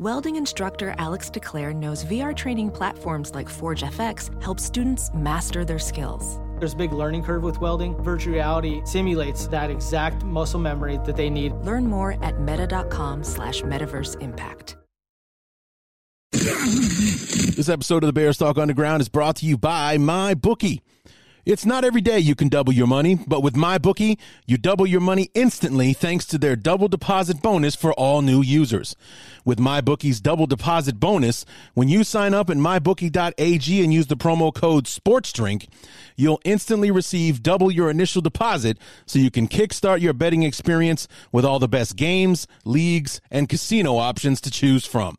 Welding instructor Alex DeClaire knows VR training platforms like Forge FX help students master their skills. There's a big learning curve with welding. Virtual reality simulates that exact muscle memory that they need. Learn more at meta.com slash metaverse impact. This episode of the Bears Talk Underground is brought to you by MyBookie. It's not every day you can double your money, but with MyBookie, you double your money instantly thanks to their double deposit bonus for all new users. With MyBookie's double deposit bonus, when you sign up at mybookie.ag and use the promo code SPORTSDRINK, you'll instantly receive double your initial deposit so you can kickstart your betting experience with all the best games, leagues, and casino options to choose from.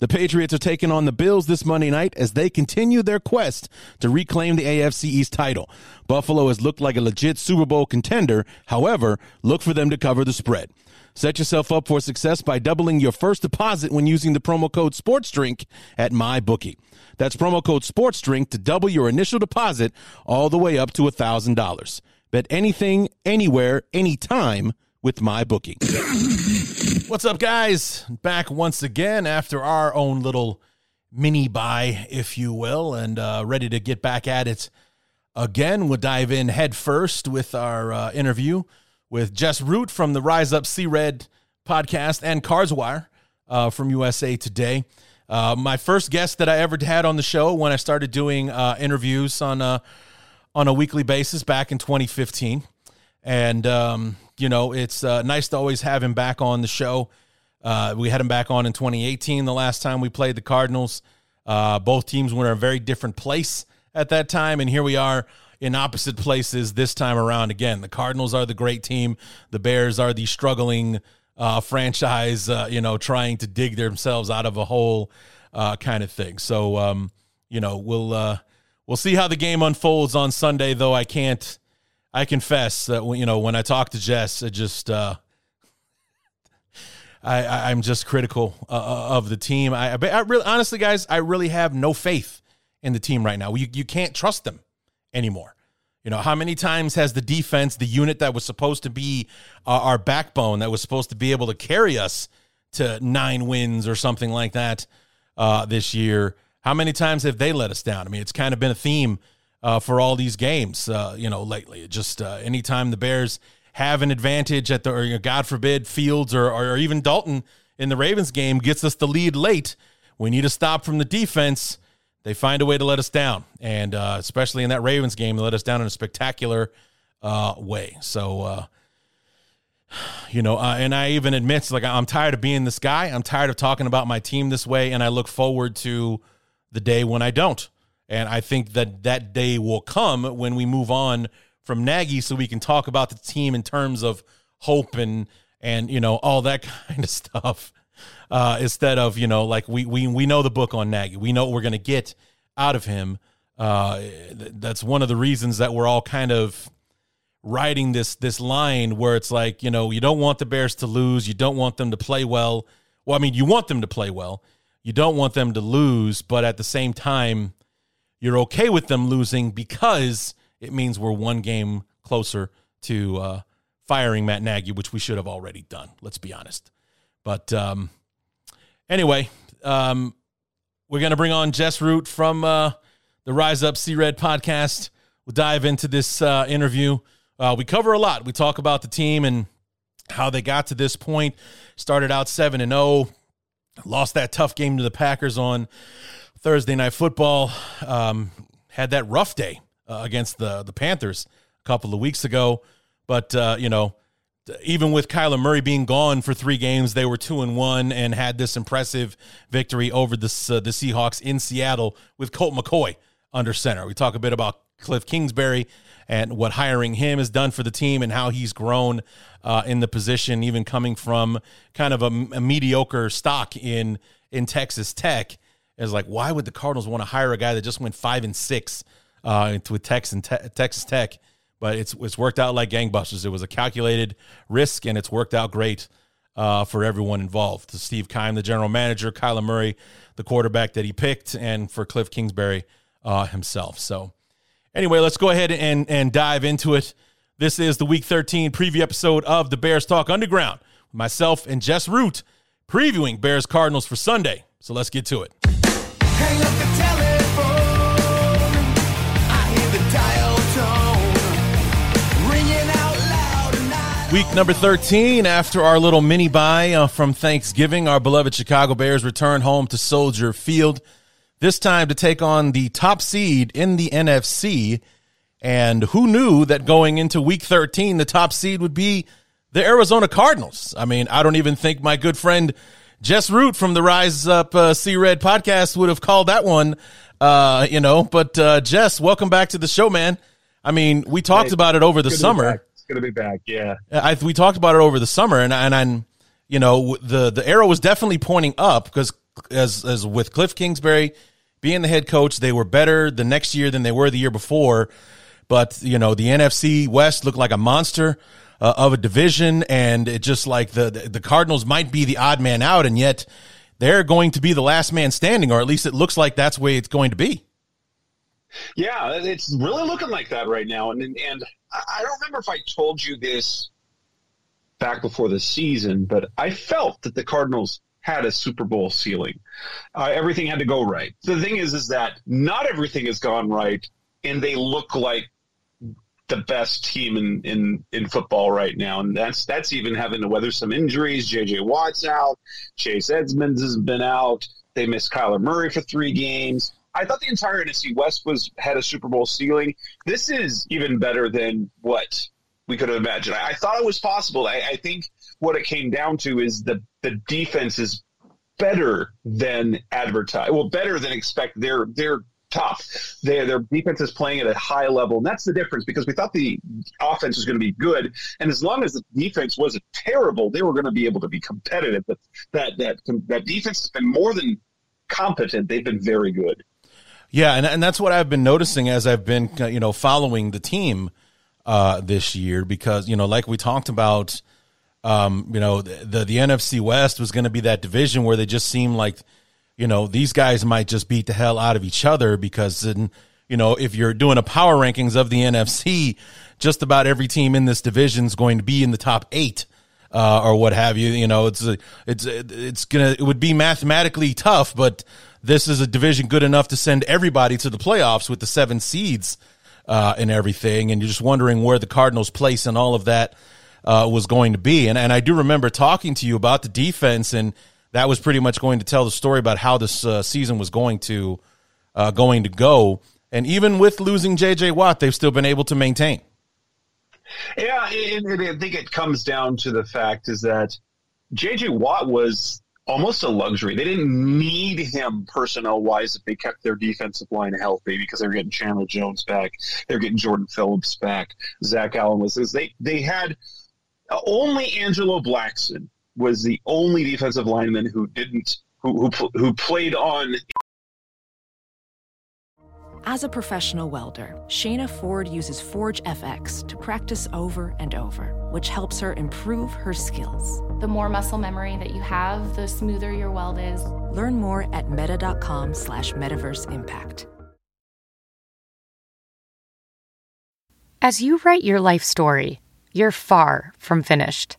The Patriots are taking on the Bills this Monday night as they continue their quest to reclaim the AFC East title. Buffalo has looked like a legit Super Bowl contender. However, look for them to cover the spread. Set yourself up for success by doubling your first deposit when using the promo code SportsDrink at MyBookie. That's promo code SportsDrink to double your initial deposit all the way up to $1,000. Bet anything, anywhere, anytime with MyBookie. What's up, guys? Back once again after our own little mini bye, if you will, and uh, ready to get back at it again. We'll dive in head first with our uh, interview with Jess Root from the Rise Up See Red podcast and Cards Wire uh, from USA Today. Uh, my first guest that I ever had on the show when I started doing uh, interviews on a, on a weekly basis back in 2015. And, um, you know, it's uh, nice to always have him back on the show. Uh, we had him back on in 2018, the last time we played the Cardinals. Uh, both teams were in a very different place at that time. And here we are in opposite places this time around again. The Cardinals are the great team, the Bears are the struggling uh, franchise, uh, you know, trying to dig themselves out of a hole uh, kind of thing. So, um, you know, we'll. We'll see how the game unfolds on Sunday, though. I can't I confess that you know when I talk to Jess, it just uh, I, I'm just critical uh, uh, of the team. I, I really honestly, guys, I really have no faith in the team right now. You you can't trust them anymore. You know how many times has the defense, the unit that was supposed to be uh, our backbone, that was supposed to be able to carry us to nine wins or something like that uh, this year? How many times have they let us down? I mean, it's kind of been a theme uh, for all these games, uh, you know, lately. Just uh, anytime the Bears have an advantage at the, or you know, God forbid, Fields or, or even Dalton in the Ravens game gets us the lead late, we need a stop from the defense. They find a way to let us down. And uh, especially in that Ravens game, they let us down in a spectacular uh, way. So, uh, you know, uh, and I even admit, like, I'm tired of being this guy. I'm tired of talking about my team this way. And I look forward to the day when I don't. And I think that that day will come when we move on from Nagy so we can talk about the team in terms of hope and and you know all that kind of stuff uh, instead of you know like we we we know the book on Nagy. We know what we're going to get out of him. Uh, that's one of the reasons that we're all kind of riding this this line where it's like you know you don't want the Bears to lose. You don't want them to play well. Well I mean you want them to play well. You don't want them to lose but at the same time you're okay with them losing because it means we're one game closer to uh, firing Matt Nagy, which we should have already done. Let's be honest. But um, anyway, um, we're going to bring on Jess Root from uh, the Rise Up See Red podcast. We'll dive into this uh, interview. Uh, we cover a lot. We talk about the team and how they got to this point. Started out 7 and 0, lost that tough game to the Packers on Thursday night football. Um, had that rough day uh, against the the Panthers a couple of weeks ago, but uh, you know, even with Kyler Murray being gone for three games, they were two and one and had this impressive victory over the uh, the Seahawks in Seattle with Colt McCoy under center. We talk a bit about Cliff Kingsbury and what hiring him has done for the team and how he's grown uh, in the position, even coming from kind of a, a mediocre stock in in Texas Tech is like, why would the Cardinals want to hire a guy that just went five and six uh, with Texas and te- Texas Tech? But it's it's worked out like gangbusters. It was a calculated risk, and it's worked out great uh, for everyone involved. To Steve Keim, the general manager, Kyler Murray, the quarterback that he picked, and for Cliff Kingsbury uh, himself. So, anyway, let's go ahead and and dive into it. This is the Week 13 preview episode of the Bears Talk Underground. Myself and Jess Root previewing Bears Cardinals for Sunday. So let's get to it. Week number 13, after our little mini bye uh, from Thanksgiving, our beloved Chicago Bears return home to Soldier Field, this time to take on the top seed in the NFC. And who knew that going into week 13, the top seed would be the Arizona Cardinals? I mean, I don't even think my good friend Jess Root from the Rise Up uh, See Red podcast would have called that one, uh, you know. But uh, Jess, welcome back to the show, man. I mean, we talked hey, about it over the summer It's going to be back. Yeah, I, we talked about it over the summer, and and I'm, you know, the the arrow was definitely pointing up because as as with Cliff Kingsbury being the head coach, they were better the next year than they were the year before. But you know, the NFC West looked like a monster uh, of a division, and it just like the the Cardinals might be the odd man out, and yet they're going to be the last man standing, or at least it looks like that's the way it's going to be. Yeah, it's really looking like that right now, and and I don't remember if I told you this back before the season, but I felt that the Cardinals had a Super Bowl ceiling. Uh, everything had to go right. The thing is, is that not everything has gone right, and they look like the best team in, in, in football right now. And that's that's even having to weather some injuries. JJ Watt's out. Chase Edmonds has been out. They missed Kyler Murray for three games. I thought the entire NFC West was had a Super Bowl ceiling. This is even better than what we could have imagined. I, I thought it was possible. I, I, think what it came down to is the the defense is better than advertised. Well, better than expected. They're they're tough. They, their defense is playing at a high level, and that's the difference because we thought the offense was going to be good, and as long as the defense wasn't terrible, they were going to be able to be competitive. But that that that defense has been more than competent. They've been very good. Yeah, and and that's what I've been noticing as I've been you know following the team uh, this year because you know like we talked about, um, you know the the, the NFC West was going to be that division where they just seemed like you know these guys might just beat the hell out of each other because then you know if you're doing a power rankings of the NFC, just about every team in this division is going to be in the top eight. Uh, or what have you, you know, it's it's it's gonna it would be mathematically tough, but this is a division good enough to send everybody to the playoffs with the seven seeds uh, and everything. And you're just wondering where the Cardinals' place and all of that uh, was going to be. And and I do remember talking to you about the defense, and that was pretty much going to tell the story about how this uh, season was going to uh, going to go. And even with losing J.J. Watt, they've still been able to maintain. Yeah, I think it comes down to the fact is that J.J. Watt was almost a luxury. They didn't need him personnel wise if they kept their defensive line healthy because they were getting Chandler Jones back, they're getting Jordan Phillips back, Zach Allen was they they had only Angelo Blackson was the only defensive lineman who didn't who who, who played on as a professional welder, Shayna Ford uses Forge FX to practice over and over, which helps her improve her skills. The more muscle memory that you have, the smoother your weld is. Learn more at meta.com slash metaverse impact. As you write your life story, you're far from finished.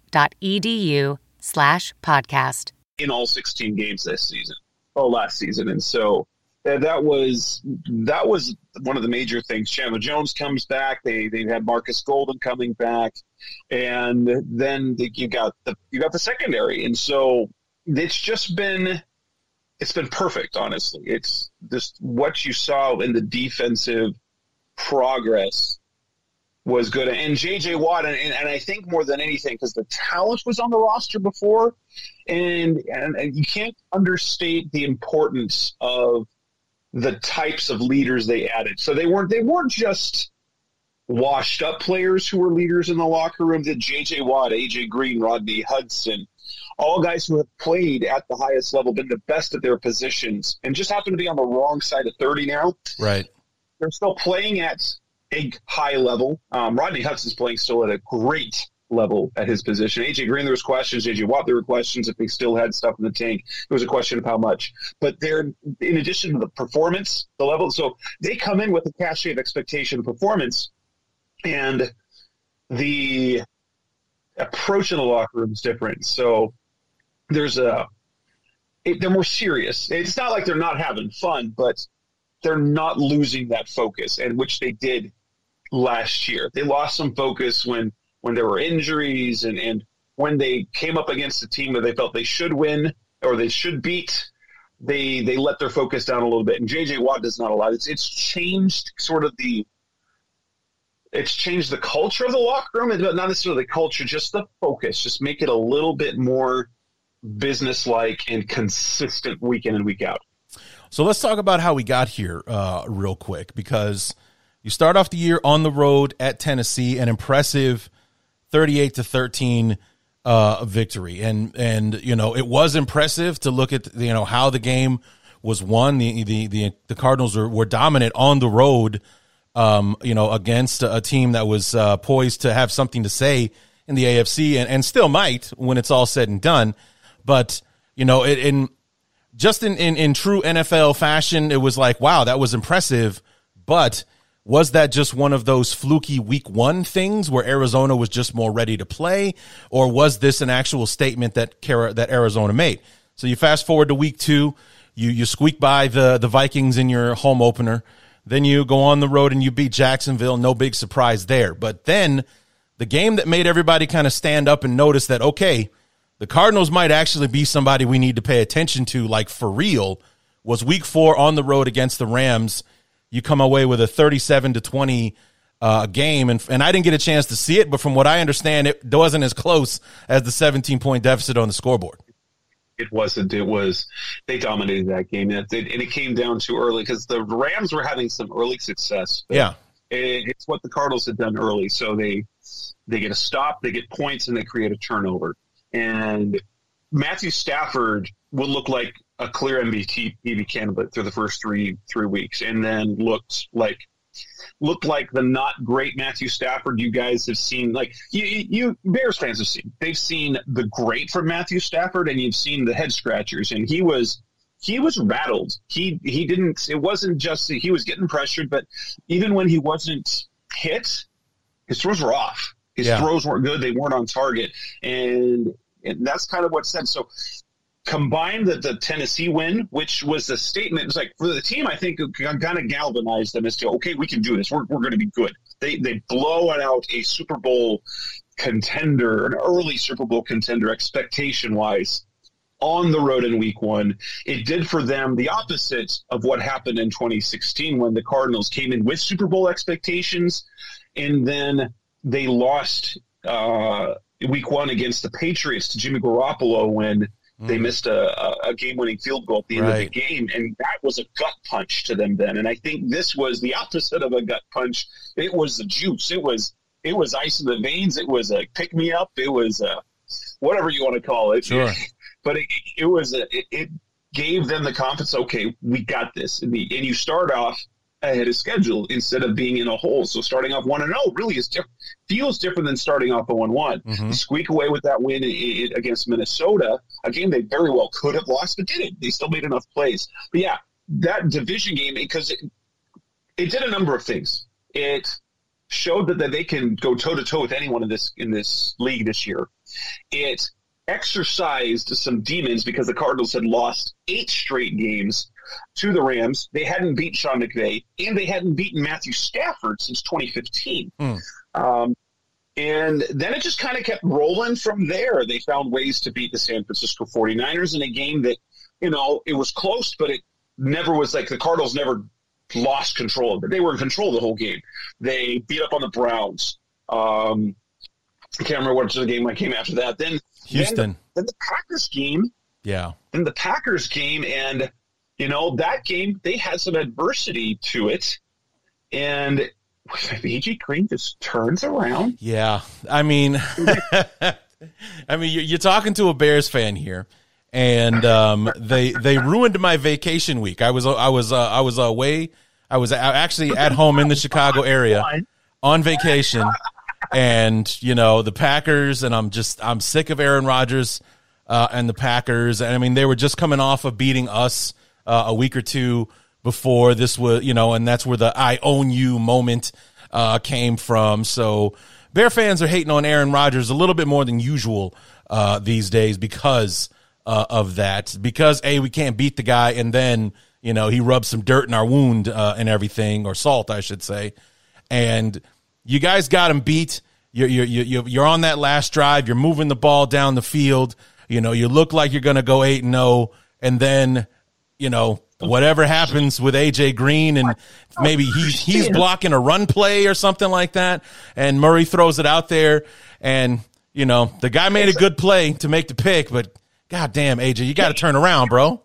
slash podcast. In all 16 games this season, oh, last season. And so uh, that was that was one of the major things. Chandler Jones comes back. They they had Marcus Golden coming back, and then the, you got the you got the secondary, and so it's just been it's been perfect. Honestly, it's just what you saw in the defensive progress was good. And J.J. Watt, and, and I think more than anything, because the talent was on the roster before, and, and, and you can't understate the importance of the types of leaders they added. So they weren't they weren't just washed up players who were leaders in the locker room. That J.J. Watt, A.J. Green, Rodney Hudson all guys who have played at the highest level, been the best at their positions, and just happen to be on the wrong side of 30 now. Right. They're still playing at a high level. Um, Rodney Hudson's playing still at a great level at his position. AJ Green, there was questions. AJ Watt, there were questions if they still had stuff in the tank. It was a question of how much. But they're, in addition to the performance, the level, so they come in with a cachet of expectation of performance, and the approach in the locker room is different. So there's a, it, they're more serious. It's not like they're not having fun, but they're not losing that focus, and which they did last year. They lost some focus when when there were injuries and, and when they came up against a team that they felt they should win or they should beat, they they let their focus down a little bit. And JJ Watt does not allow it's it's changed sort of the it's changed the culture of the locker room, but not necessarily the culture, just the focus. Just make it a little bit more business-like and consistent week in and week out. So let's talk about how we got here uh, real quick because you start off the year on the road at Tennessee, an impressive 38 to 13 uh, victory. And, and, you know, it was impressive to look at, you know, how the game was won. The, the, the, the Cardinals were, were dominant on the road, um, you know, against a, a team that was uh, poised to have something to say in the AFC and, and still might when it's all said and done. But, you know, it, in just in, in, in true NFL fashion, it was like, wow, that was impressive. But was that just one of those fluky week one things where Arizona was just more ready to play? Or was this an actual statement that that Arizona made? So you fast forward to week two, you, you squeak by the, the Vikings in your home opener. Then you go on the road and you beat Jacksonville. No big surprise there. But then the game that made everybody kind of stand up and notice that, okay, the Cardinals might actually be somebody we need to pay attention to, like for real, was week four on the road against the Rams you come away with a 37 to 20 uh, game. And, and I didn't get a chance to see it, but from what I understand, it wasn't as close as the 17 point deficit on the scoreboard. It wasn't. It was they dominated that game, and it, and it came down too early because the Rams were having some early success. Yeah, it, it's what the Cardinals had done early. So they they get a stop, they get points, and they create a turnover. And Matthew Stafford will look like a clear MVP candidate through the first three three weeks, and then looked like looked like the not great Matthew Stafford you guys have seen. Like you, you Bears fans have seen. They've seen the great from Matthew Stafford, and you've seen the head scratchers, and he was he was rattled. He he didn't. It wasn't just he was getting pressured, but even when he wasn't hit, his throws were off. His yeah. throws weren't good. They weren't on target, and and that's kind of what said. So combine the, the Tennessee win, which was a statement. It's like for the team, I think kind of galvanized them as to okay, we can do this. We're, we're going to be good. They they blow out a Super Bowl contender, an early Super Bowl contender, expectation wise. On the road in week one, it did for them the opposite of what happened in 2016 when the Cardinals came in with Super Bowl expectations and then they lost uh, week one against the Patriots to Jimmy Garoppolo when they mm. missed a, a game winning field goal at the end right. of the game. And that was a gut punch to them then. And I think this was the opposite of a gut punch. It was the juice. It was it was ice in the veins. It was a pick me up. It was a whatever you want to call it. Sure. But it, it was a, it, it, gave them the confidence. Okay, we got this. And, the, and you start off ahead of schedule instead of being in a hole. So starting off one and zero really is diff- feels different than starting off a one one. Mm-hmm. Squeak away with that win against Minnesota, a game they very well could have lost, but didn't. They still made enough plays. But yeah, that division game because it, it did a number of things. It showed that, that they can go toe to toe with anyone in this in this league this year. It exercised some demons because the Cardinals had lost eight straight games to the Rams. They hadn't beat Sean McVay, and they hadn't beaten Matthew Stafford since 2015. Mm. Um, and then it just kind of kept rolling from there. They found ways to beat the San Francisco 49ers in a game that, you know, it was close, but it never was like the Cardinals never lost control of it. They were in control the whole game. They beat up on the Browns. Um, I can't remember what the game I came after that. Then Houston. Then, then the Packers game. Yeah. Then the Packers game, and you know, that game, they had some adversity to it. And AJ Green just turns around. Yeah. I mean, I mean, you're, talking to a Bears fan here, and um, they they ruined my vacation week. I was I was uh, I was away. I was actually at home in the Chicago area on vacation, and you know the Packers, and I'm just I'm sick of Aaron Rodgers uh, and the Packers. And I mean, they were just coming off of beating us uh, a week or two before this was, you know, and that's where the "I own you" moment uh, came from. So Bear fans are hating on Aaron Rodgers a little bit more than usual uh, these days because uh, of that. Because a we can't beat the guy, and then you know he rubs some dirt in our wound uh, and everything, or salt, I should say. And you guys got him beat. You're you're you're on that last drive. You're moving the ball down the field. You know you look like you're going to go eight and zero, oh, and then you know whatever happens with AJ Green and maybe he's he's blocking a run play or something like that, and Murray throws it out there, and you know the guy made a good play to make the pick, but god damn AJ, you got to turn around, bro.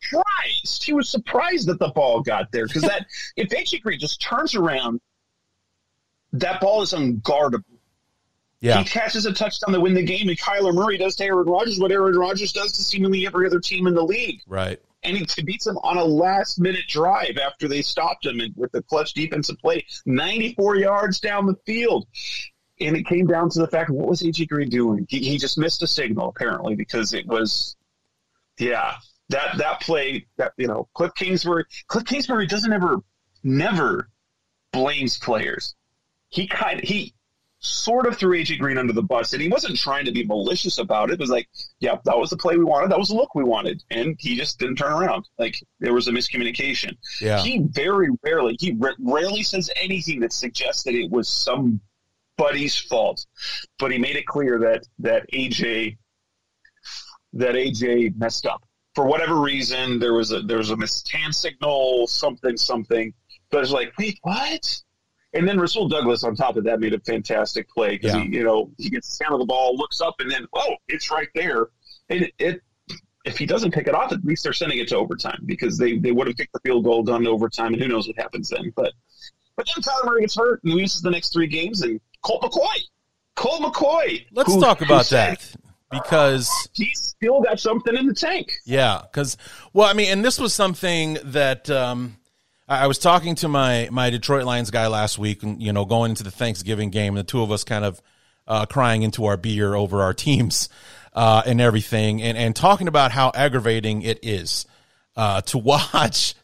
Surprised, he was surprised that the ball got there because that if AJ Green just turns around, that ball is unguardable. Yeah. He catches a touchdown to win the game, and Kyler Murray does to Aaron Rodgers what Aaron Rodgers does to seemingly every other team in the league. Right and he beats them on a last minute drive after they stopped him and with the clutch defensive play, 94 yards down the field. And it came down to the fact, what was AJ Green doing? He, he just missed a signal apparently because it was, yeah, that that play that you know Cliff Kingsbury, Cliff Kingsbury doesn't ever, never blames players. He kind he sort of threw AJ Green under the bus, and he wasn't trying to be malicious about it. It was like, yeah, that was the play we wanted, that was the look we wanted, and he just didn't turn around. Like there was a miscommunication. Yeah. He very rarely, he rarely says anything that suggests that it was somebody's fault, but he made it clear that that AJ that AJ messed up for whatever reason. There was a there was a missed hand signal, something, something. But it's like, wait, what? And then Rasul Douglas on top of that made a fantastic play because yeah. he, you know, he gets the sound of the ball, looks up, and then oh, it's right there. And it, it, if he doesn't pick it off, at least they're sending it to overtime because they they would have kicked the field goal done to overtime, and who knows what happens then. But but then Kyler Murray gets hurt and loses the next three games, and Colt McCoy, Colt McCoy. Let's who, talk about that because he's still got something in the tank. Yeah, because well, I mean, and this was something that. um I was talking to my my Detroit Lions guy last week, and you know, going into the Thanksgiving game, the two of us kind of uh, crying into our beer over our teams uh, and everything, and and talking about how aggravating it is uh, to watch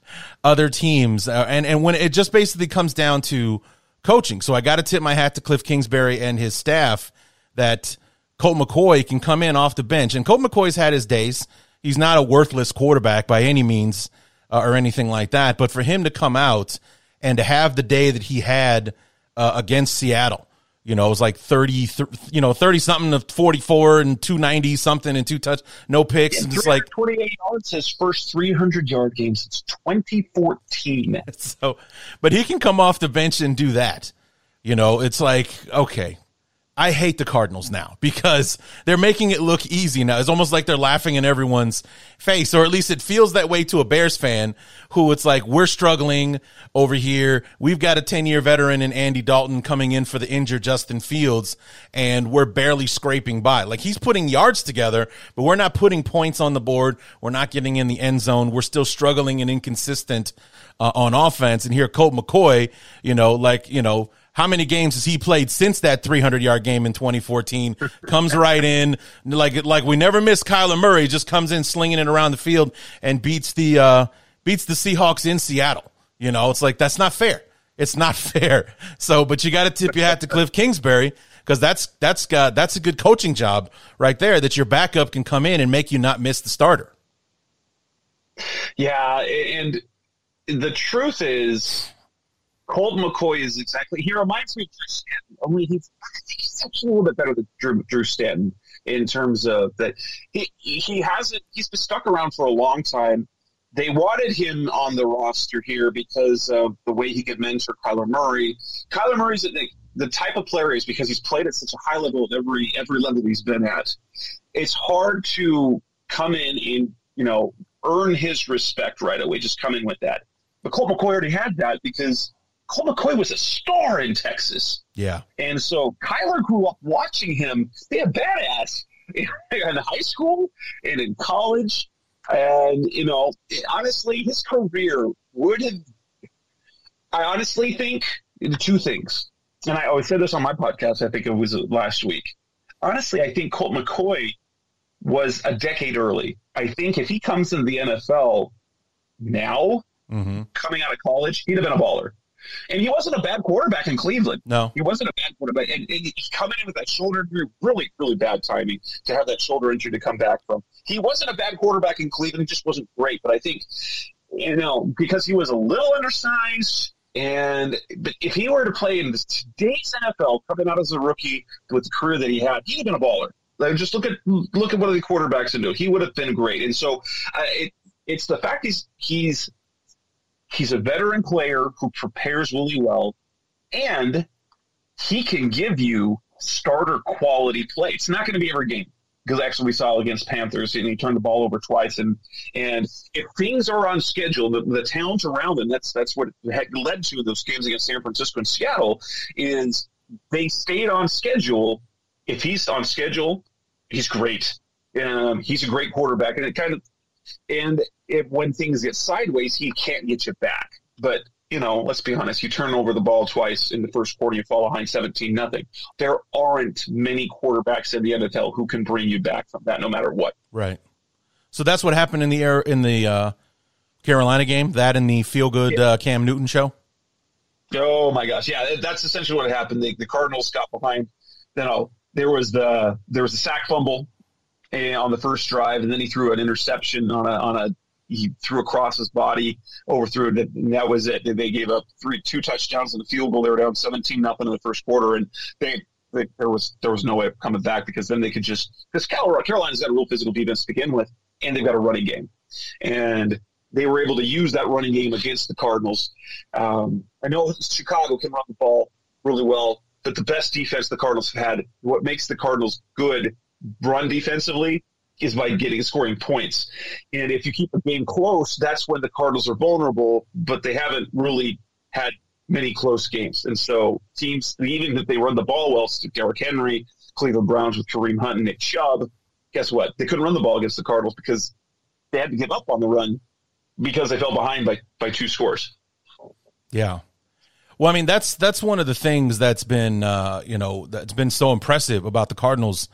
other teams, uh, and and when it just basically comes down to coaching. So I got to tip my hat to Cliff Kingsbury and his staff that Colt McCoy can come in off the bench, and Colt McCoy's had his days. He's not a worthless quarterback by any means uh, or anything like that. But for him to come out and to have the day that he had uh, against Seattle, you know, it was like 30, th- you know, 30 something to 44 and 290 something and two touch, no picks. Yeah, and just like 28 yards, his first 300 yard game since 2014. So, but he can come off the bench and do that. You know, it's like, okay, I hate the Cardinals now because they're making it look easy now. It's almost like they're laughing in everyone's face, or at least it feels that way to a Bears fan who it's like, we're struggling over here. We've got a 10 year veteran in Andy Dalton coming in for the injured Justin Fields, and we're barely scraping by. Like he's putting yards together, but we're not putting points on the board. We're not getting in the end zone. We're still struggling and inconsistent uh, on offense. And here, Colt McCoy, you know, like, you know, how many games has he played since that 300 yard game in 2014? comes right in like like we never miss Kyler Murray. Just comes in slinging it around the field and beats the uh, beats the Seahawks in Seattle. You know, it's like that's not fair. It's not fair. So, but you got to tip your hat to Cliff Kingsbury because that's that's uh, that's a good coaching job right there. That your backup can come in and make you not miss the starter. Yeah, and the truth is Colt McCoy is exactly. He reminds me of Drew Stanton. Only he's, he's actually a little bit better than Drew, Drew Stanton in terms of that. He he hasn't. He's been stuck around for a long time. They wanted him on the roster here because of the way he could mentor Kyler Murray. Kyler Murray's the, the type of player is because he's played at such a high level at every every level he's been at. It's hard to come in and you know earn his respect right away. Just come in with that. But Colt McCoy already had that because Colt McCoy was a star in Texas. Yeah. And so Kyler grew up watching him be a badass in, in high school and in college. And, you know, honestly, his career would have, I honestly think two things. And I always said this on my podcast, I think it was last week. Honestly, I think Colt McCoy was a decade early. I think if he comes into the NFL now, mm-hmm. coming out of college, he'd have been a baller. And he wasn't a bad quarterback in Cleveland. No, he wasn't a bad quarterback. And, and he's coming in with that shoulder injury, really, really bad timing to have that shoulder injury to come back from. He wasn't a bad quarterback in Cleveland. He just wasn't great. But I think, you know, because he was a little undersized, and but if he were to play in today's NFL, coming out as a rookie with the career that he had, he'd have been a baller. Like just look at look at what the quarterbacks can do. He would have been great. And so uh, it, it's the fact he's he's he's a veteran player who prepares really well, and he can give you starter quality play. It's not going to be every game because actually we saw against Panthers and he turned the ball over twice. And and if things are on schedule, the, the talent around him, that's that's what led to those games against San Francisco and Seattle, is they stayed on schedule. If he's on schedule, he's great. Um, he's a great quarterback, and it kind of and if when things get sideways, he can't get you back. But you know, let's be honest, you turn over the ball twice in the first quarter, you fall behind 17 nothing. There aren't many quarterbacks in the NFL who can bring you back from that no matter what. Right. So that's what happened in the air in the uh, Carolina game, that in the feel good uh, Cam Newton show. Oh my gosh. Yeah, that's essentially what happened. The, the Cardinals got behind, you know, there was the there was a sack fumble eh, on the first drive, and then he threw an interception on a on a he threw across his body, overthrew it, and that was it. They gave up three, two touchdowns and a field goal. They were down seventeen nothing in the first quarter, and they, they, there was there was no way of coming back because then they could just because Carolina's got a real physical defense to begin with, and they've got a running game, and they were able to use that running game against the Cardinals. Um, I know Chicago can run the ball really well, but the best defense the Cardinals have had, what makes the Cardinals good run defensively is by getting scoring points. And if you keep the game close, that's when the Cardinals are vulnerable, but they haven't really had many close games. And so teams, even if they run the ball well, to Derrick Henry, Cleveland Browns with Kareem Hunt and Nick Chubb, guess what? They couldn't run the ball against the Cardinals because they had to give up on the run because they fell behind by, by two scores. Yeah. Well, I mean that's that's one of the things that's been uh, you know that's been so impressive about the Cardinals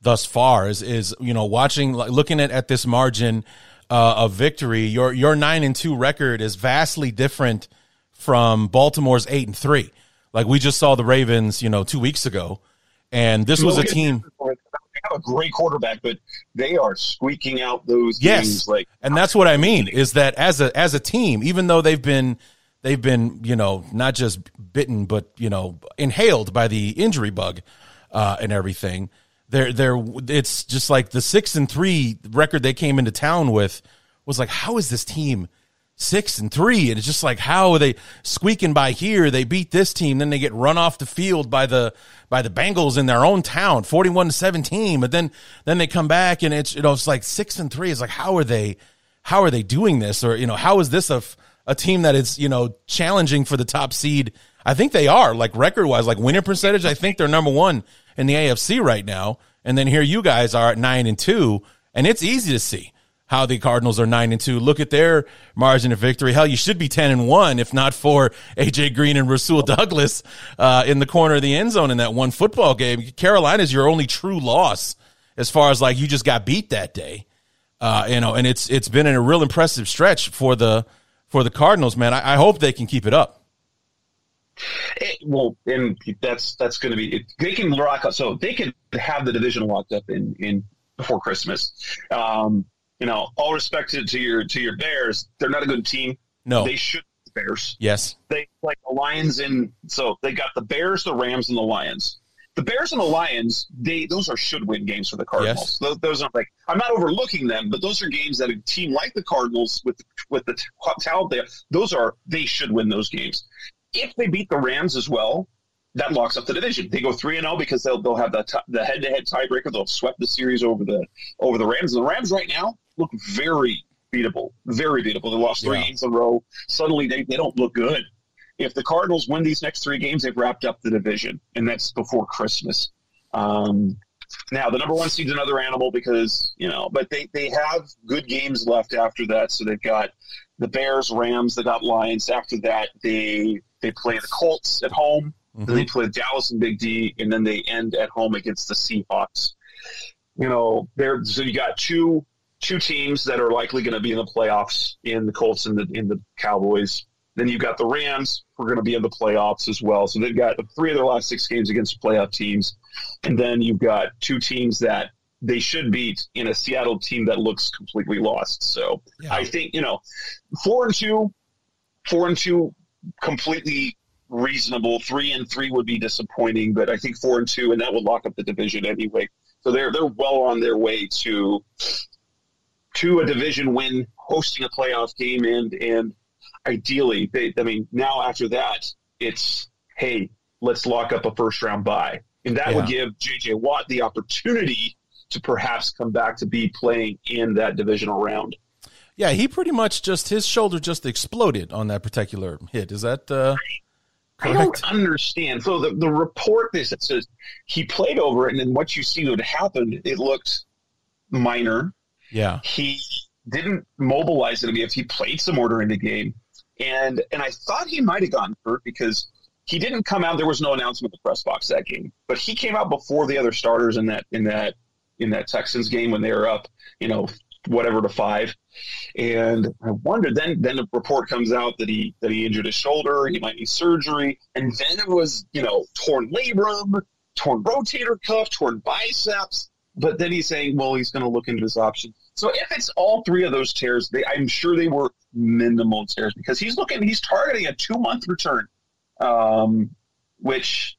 thus far is is you know watching looking at, at this margin uh, of victory your your 9 and 2 record is vastly different from Baltimore's 8 and 3 like we just saw the Ravens you know 2 weeks ago and this was a team they have a great quarterback but they are squeaking out those yes. games like and that's what I mean is that as a as a team even though they've been they've been you know not just bitten but you know inhaled by the injury bug uh, and everything they're they're it's just like the six and three record they came into town with was like how is this team six and three? And it's just like how are they squeaking by here? They beat this team then they get run off the field by the by the Bengals in their own town 41 to 17 but then then they come back and it's you know it's like six and three. It's like how are they how are they doing this? Or you know how is this a a team that is you know challenging for the top seed? I think they are like record wise like winning percentage I think they're number one in the AFC right now. And then here you guys are at nine and two, and it's easy to see how the Cardinals are nine and two. Look at their margin of victory. Hell, you should be ten and one if not for AJ Green and Rasul Douglas uh, in the corner of the end zone in that one football game. Carolina's your only true loss as far as like you just got beat that day. Uh, you know, and it's it's been a real impressive stretch for the for the Cardinals, man. I, I hope they can keep it up. It, well, and that's that's going to be they can lock up. So they can have the division locked up in in before Christmas. Um, you know, all respect to, to your to your Bears, they're not a good team. No, they should the Bears. Yes, they like the Lions in. So they got the Bears, the Rams, and the Lions. The Bears and the Lions, they those are should win games for the Cardinals. Yes. Those, those are like I'm not overlooking them, but those are games that a team like the Cardinals with with the talent they have, those are they should win those games. If they beat the Rams as well, that locks up the division. They go three and zero oh because they'll they'll have the t- the head to head tiebreaker. They'll sweep the series over the over the Rams. And the Rams right now look very beatable, very beatable. They lost three yeah. games in a row. Suddenly they, they don't look good. if the Cardinals win these next three games, they've wrapped up the division, and that's before Christmas. Um, now the number one seed's another animal because you know, but they they have good games left after that. So they've got the Bears, Rams, they got Lions. After that, they they play the Colts at home. Mm-hmm. Then they play Dallas and Big D, and then they end at home against the Seahawks. You know, there so you got two two teams that are likely going to be in the playoffs in the Colts and the in the Cowboys. Then you've got the Rams who are going to be in the playoffs as well. So they've got three of their last six games against playoff teams. And then you've got two teams that they should beat in a Seattle team that looks completely lost. So yeah. I think, you know, four and two, four and two, completely reasonable. Three and three would be disappointing, but I think four and two, and that would lock up the division anyway. So they're they're well on their way to to a division win, hosting a playoff game, and and ideally, they, I mean, now after that, it's hey, let's lock up a first round bye, and that yeah. would give J.J. Watt the opportunity to perhaps come back to be playing in that divisional round. Yeah, he pretty much just his shoulder just exploded on that particular hit. Is that uh, I don't understand. So the, the report this it says he played over it, and then what you see would happen, it looked minor. Yeah. He didn't mobilize it. If he played some order in the game, and and I thought he might have gotten hurt because he didn't come out. There was no announcement in the press box that game, but he came out before the other starters in that in that in that Texans game when they were up, you know, whatever to five. And I wondered then then the report comes out that he that he injured his shoulder, he might need surgery, and then it was you know torn labrum, torn rotator cuff, torn biceps. But then he's saying, well, he's going to look into his option. So if it's all three of those tears, they, I'm sure they were minimal tears because he's looking, he's targeting a two month return, um, which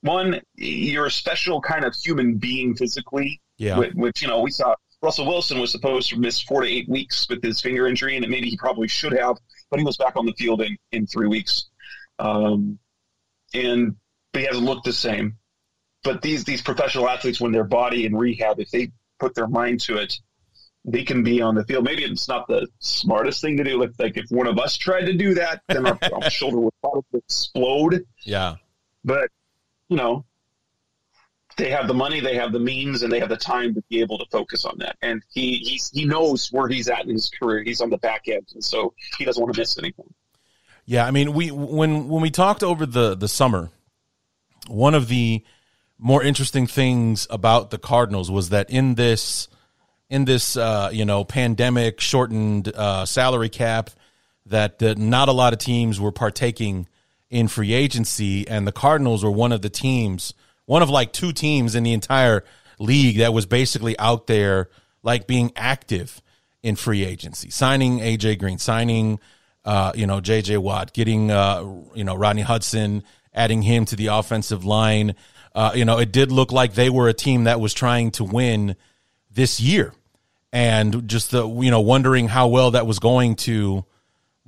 one, you're a special kind of human being physically. Yeah. Which, which, you know, we saw Russell Wilson was supposed to miss four to eight weeks with his finger injury, and maybe he probably should have, but he was back on the field in, in three weeks. Um, and but he hasn't looked the same. But these these professional athletes, when their body in rehab, if they put their mind to it, they can be on the field. Maybe it's not the smartest thing to do. Like, like if one of us tried to do that, then our, our shoulder would probably explode. Yeah. But, you know, they have the money, they have the means, and they have the time to be able to focus on that. And he he's, he knows where he's at in his career. He's on the back end, and so he doesn't want to miss anything. Yeah, I mean, we when when we talked over the the summer, one of the more interesting things about the Cardinals was that in this in this uh, you know pandemic shortened uh, salary cap that uh, not a lot of teams were partaking in free agency and the Cardinals were one of the teams one of like two teams in the entire league that was basically out there like being active in free agency. Signing AJ Green signing uh, you know JJ Watt getting uh, you know Rodney Hudson adding him to the offensive line. Uh, you know it did look like they were a team that was trying to win this year. And just the you know wondering how well that was going to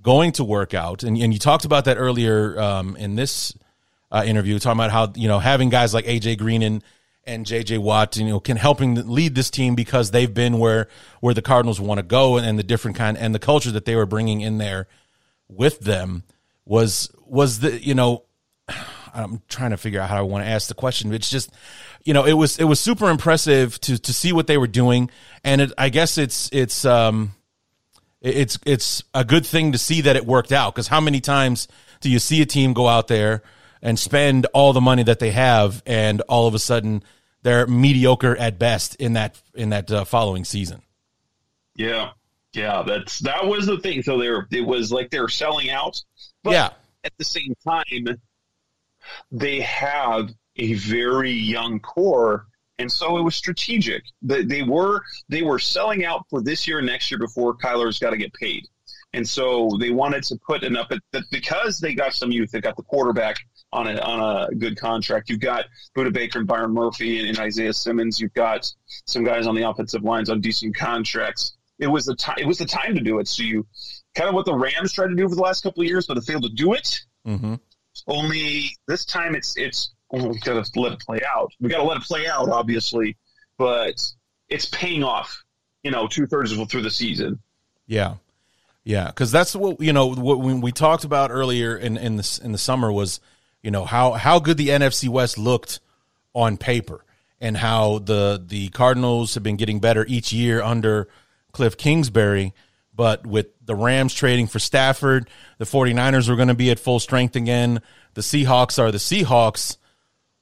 going to work out. And, and you talked about that earlier um, in this uh, interview, talking about how you know having guys like AJ Green and and JJ Watt, you know, can helping lead this team because they've been where where the Cardinals want to go and, and the different kind and the culture that they were bringing in there with them was was the you know I'm trying to figure out how I want to ask the question. It's just, you know, it was it was super impressive to to see what they were doing, and it, I guess it's it's um it's it's a good thing to see that it worked out because how many times do you see a team go out there and spend all the money that they have, and all of a sudden they're mediocre at best in that in that uh, following season? Yeah, yeah, that's that was the thing. So they were it was like they were selling out, but yeah. At the same time, they have a very young core and so it was strategic. They, they were they were selling out for this year and next year before Kyler's got to get paid, and so they wanted to put enough. But because they got some youth, they got the quarterback on a on a good contract. You've got Budda Baker and Byron Murphy and, and Isaiah Simmons. You've got some guys on the offensive lines on decent contracts. It was the time. It was the time to do it. So you kind of what the Rams tried to do for the last couple of years, but have failed to do it. Mm-hmm. Only this time it's it's we got to let it play out. We got to let it play out, obviously, but it's paying off. You know, two thirds of through the season. Yeah. Yeah, because that's what you know. What we talked about earlier in in the in the summer was, you know how how good the NFC West looked on paper, and how the the Cardinals have been getting better each year under Cliff Kingsbury. But with the Rams trading for Stafford, the 49ers are going to be at full strength again. The Seahawks are the Seahawks.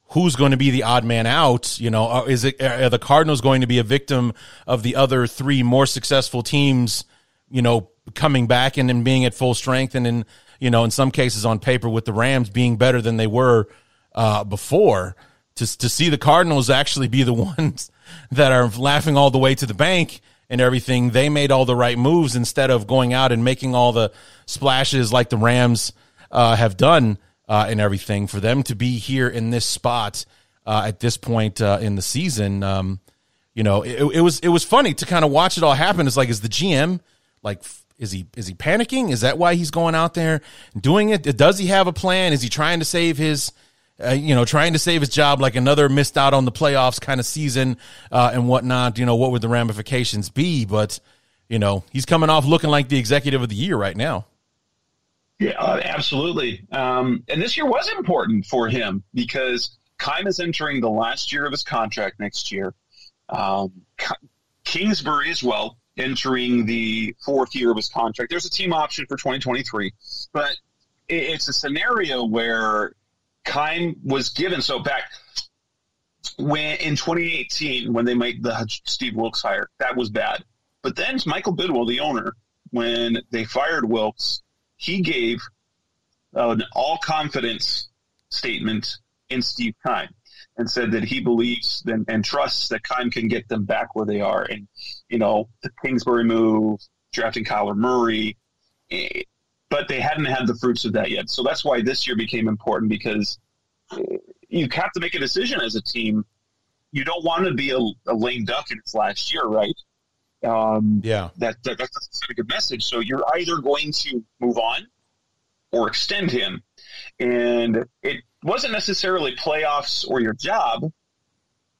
Who's going to be the odd man out? You know, uh, is it are the Cardinals going to be a victim of the other three more successful teams? You know, coming back and then being at full strength, and in you know, in some cases on paper with the Rams being better than they were uh, before. To to see the Cardinals actually be the ones that are laughing all the way to the bank and everything, they made all the right moves instead of going out and making all the splashes like the Rams uh, have done uh, and everything. For them to be here in this spot uh, at this point uh, in the season, um, you know, it, it, was it was funny to kind of watch it all happen. It's like, is the GM like? Is he is he panicking? Is that why he's going out there doing it? Does he have a plan? Is he trying to save his uh, you know, trying to save his job like another missed out on the playoffs kind of season uh, and whatnot. You know, what would the ramifications be? But, you know, he's coming off looking like the executive of the year right now. Yeah, uh, absolutely. Um, and this year was important for him because Keim is entering the last year of his contract next year. Um, Kingsbury as well entering the fourth year of his contract. There's a team option for 2023, but it's a scenario where Keim was given. So back when in 2018, when they made the Steve Wilks hire, that was bad. But then Michael Bidwill, the owner, when they fired Wilks, he gave an all confidence statement in Steve Keim and said that he believes and, and, trusts that Keim can get them back where they are. And, you know, the Kingsbury move, drafting Kyler Murray, eh, but they hadn't had the fruits of that yet. So that's why this year became important because you have to make a decision as a team. You don't want to be a, a lame duck in its last year, right? Um, yeah, that, that that's a good message. So you're either going to move on or extend him, and it wasn't necessarily playoffs or your job,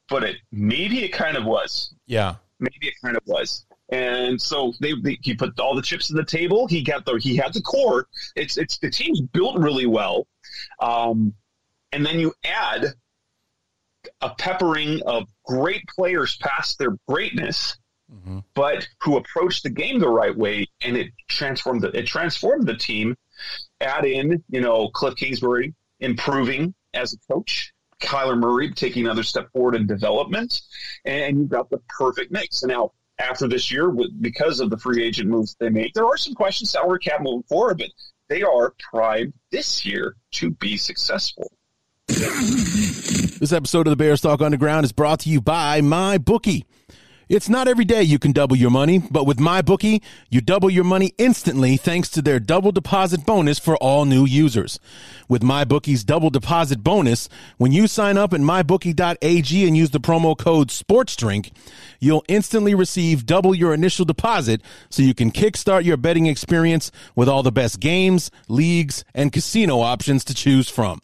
but it maybe it kind of was. Yeah, maybe it kind of was. And so they, they, he put all the chips in the table. He got the he had the core. It's it's the team's built really well, um, and then you add a peppering of great players past their greatness, mm-hmm. but who approached the game the right way, and it transformed the, it transformed the team. Add in you know Cliff Kingsbury improving as a coach. Kyler Murray taking another step forward in development, and you've got the perfect mix. And now after this year because of the free agent moves they made. There are some questions salary cap moving forward, but they are primed this year to be successful. This episode of the Bears Talk Underground is brought to you by My Bookie. It's not every day you can double your money, but with MyBookie, you double your money instantly thanks to their double deposit bonus for all new users. With MyBookie's double deposit bonus, when you sign up at mybookie.ag and use the promo code SPORTSDRINK, you'll instantly receive double your initial deposit so you can kickstart your betting experience with all the best games, leagues, and casino options to choose from.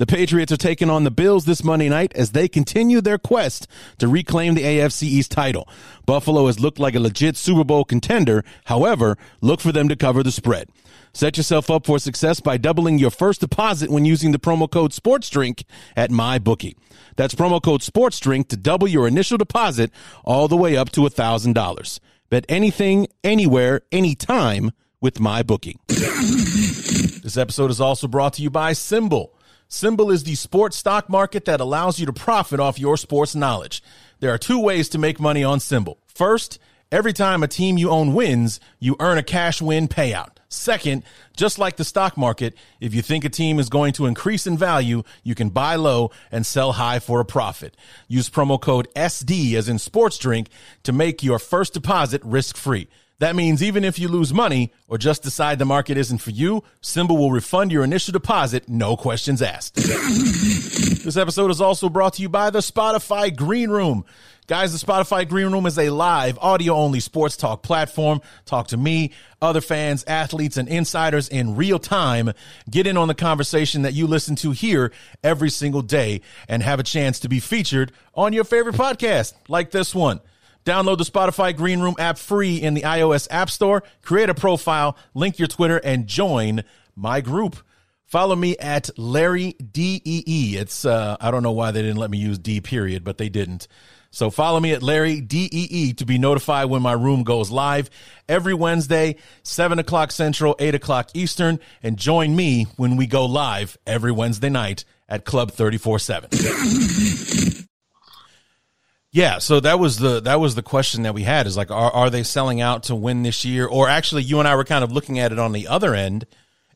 The Patriots are taking on the Bills this Monday night as they continue their quest to reclaim the AFC East title. Buffalo has looked like a legit Super Bowl contender. However, look for them to cover the spread. Set yourself up for success by doubling your first deposit when using the promo code SportsDrink at MyBookie. That's promo code SportsDrink to double your initial deposit all the way up to $1,000. Bet anything, anywhere, anytime with MyBookie. this episode is also brought to you by SimBull. SimBull is the sports stock market that allows you to profit off your sports knowledge. There are two ways to make money on SimBull. First, every time a team you own wins, you earn a cash win payout. Second, just like the stock market, if you think a team is going to increase in value, you can buy low and sell high for a profit. Use promo code SD as in sports drink to make your first deposit risk free. That means even if you lose money or just decide the market isn't for you, SimBull will refund your initial deposit, no questions asked. this episode is also brought to you by the Spotify Green Room. Guys, the Spotify Green Room is a live, audio only sports talk platform. Talk to me, other fans, athletes, and insiders in real time. Get in on the conversation that you listen to here every single day and have a chance to be featured on your favorite podcast, like this one. Download the Spotify Green Room app free in the iOS App Store. Create a profile, link your Twitter, and join my group. Follow me at Larry DEE. It's uh, I don't know why they didn't let me use D period, but they didn't. So follow me at Larry DEE to be notified when my room goes live every Wednesday, 7 o'clock Central, 8 o'clock Eastern, and join me when we go live every Wednesday night at Club 34 7. Yeah, so that was the that was the question that we had is like are are they selling out to win this year or actually you and I were kind of looking at it on the other end.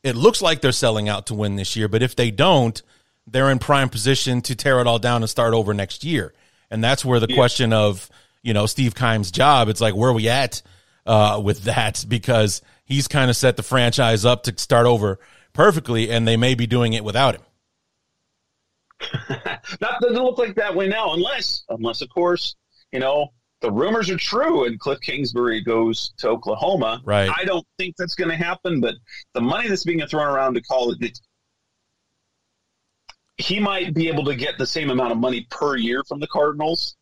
It looks like they're selling out to win this year, but if they don't, they're in prime position to tear it all down and start over next year. And that's where the yeah. question of, you know, Steve Keim's job, it's like where are we at uh, with that because he's kind of set the franchise up to start over perfectly and they may be doing it without him. that doesn't look like that way now, unless, unless of course, you know, the rumors are true and Cliff Kingsbury goes to Oklahoma. Right. I don't think that's going to happen, but the money that's being thrown around to call it, he might be able to get the same amount of money per year from the Cardinals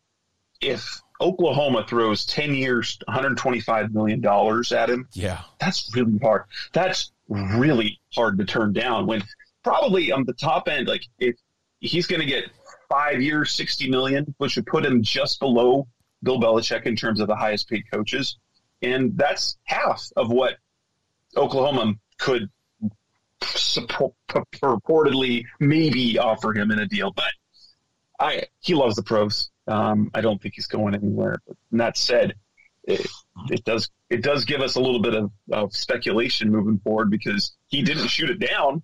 if Oklahoma throws 10 years, $125 million at him. Yeah. That's really hard. That's really hard to turn down when probably on the top end, like if he's going to get five years, 60 million, which would put him just below Bill Belichick in terms of the highest paid coaches. And that's half of what Oklahoma could support, purportedly maybe offer him in a deal. But I he loves the pros. Um, I don't think he's going anywhere. But that said, it, it, does it does give us a little bit of, of speculation moving forward because he didn't shoot it down,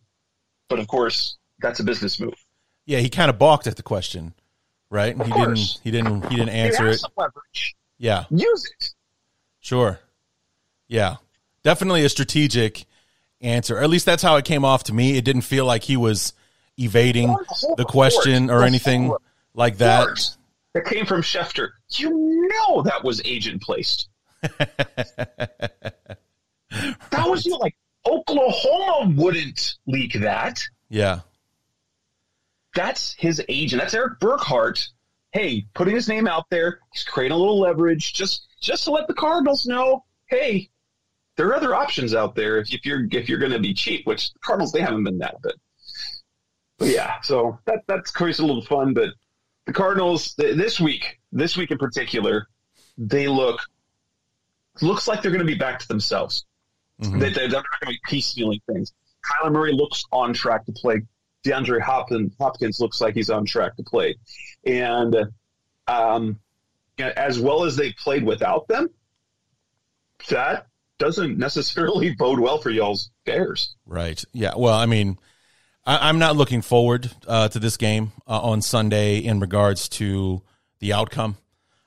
but of course that's a business move. Yeah, he kind of balked at the question, right? Of he course. didn't. He didn't. He didn't answer it. Yeah. Use it. Sure. Yeah. Definitely a strategic answer. Or at least that's how it came off to me. It didn't feel like he was evading the question or anything like that. That came from Schefter. You know that was agent placed. that was like Oklahoma wouldn't leak that. Yeah that's his agent. That's Erik Burkhardt. Hey, putting his name out there. He's creating a little leverage just just to let the Cardinals know, hey, there are other options out there if, if you're if you're going to be cheap. Which the Cardinals they haven't been that, but, but yeah. So that that's creates a little fun. But the Cardinals this week, this week in particular, they look looks like they're going to be back to themselves. Mm-hmm. They, they're not going to be piecemealing things. Kyler Murray looks on track to play DeAndre Hopkins, looks like he's on track to play. And um, as well as they played without them, that doesn't necessarily bode well for y'all's Bears. Right. Yeah. Well, I mean, I, am not looking forward uh, to this game uh, on Sunday in regards to the outcome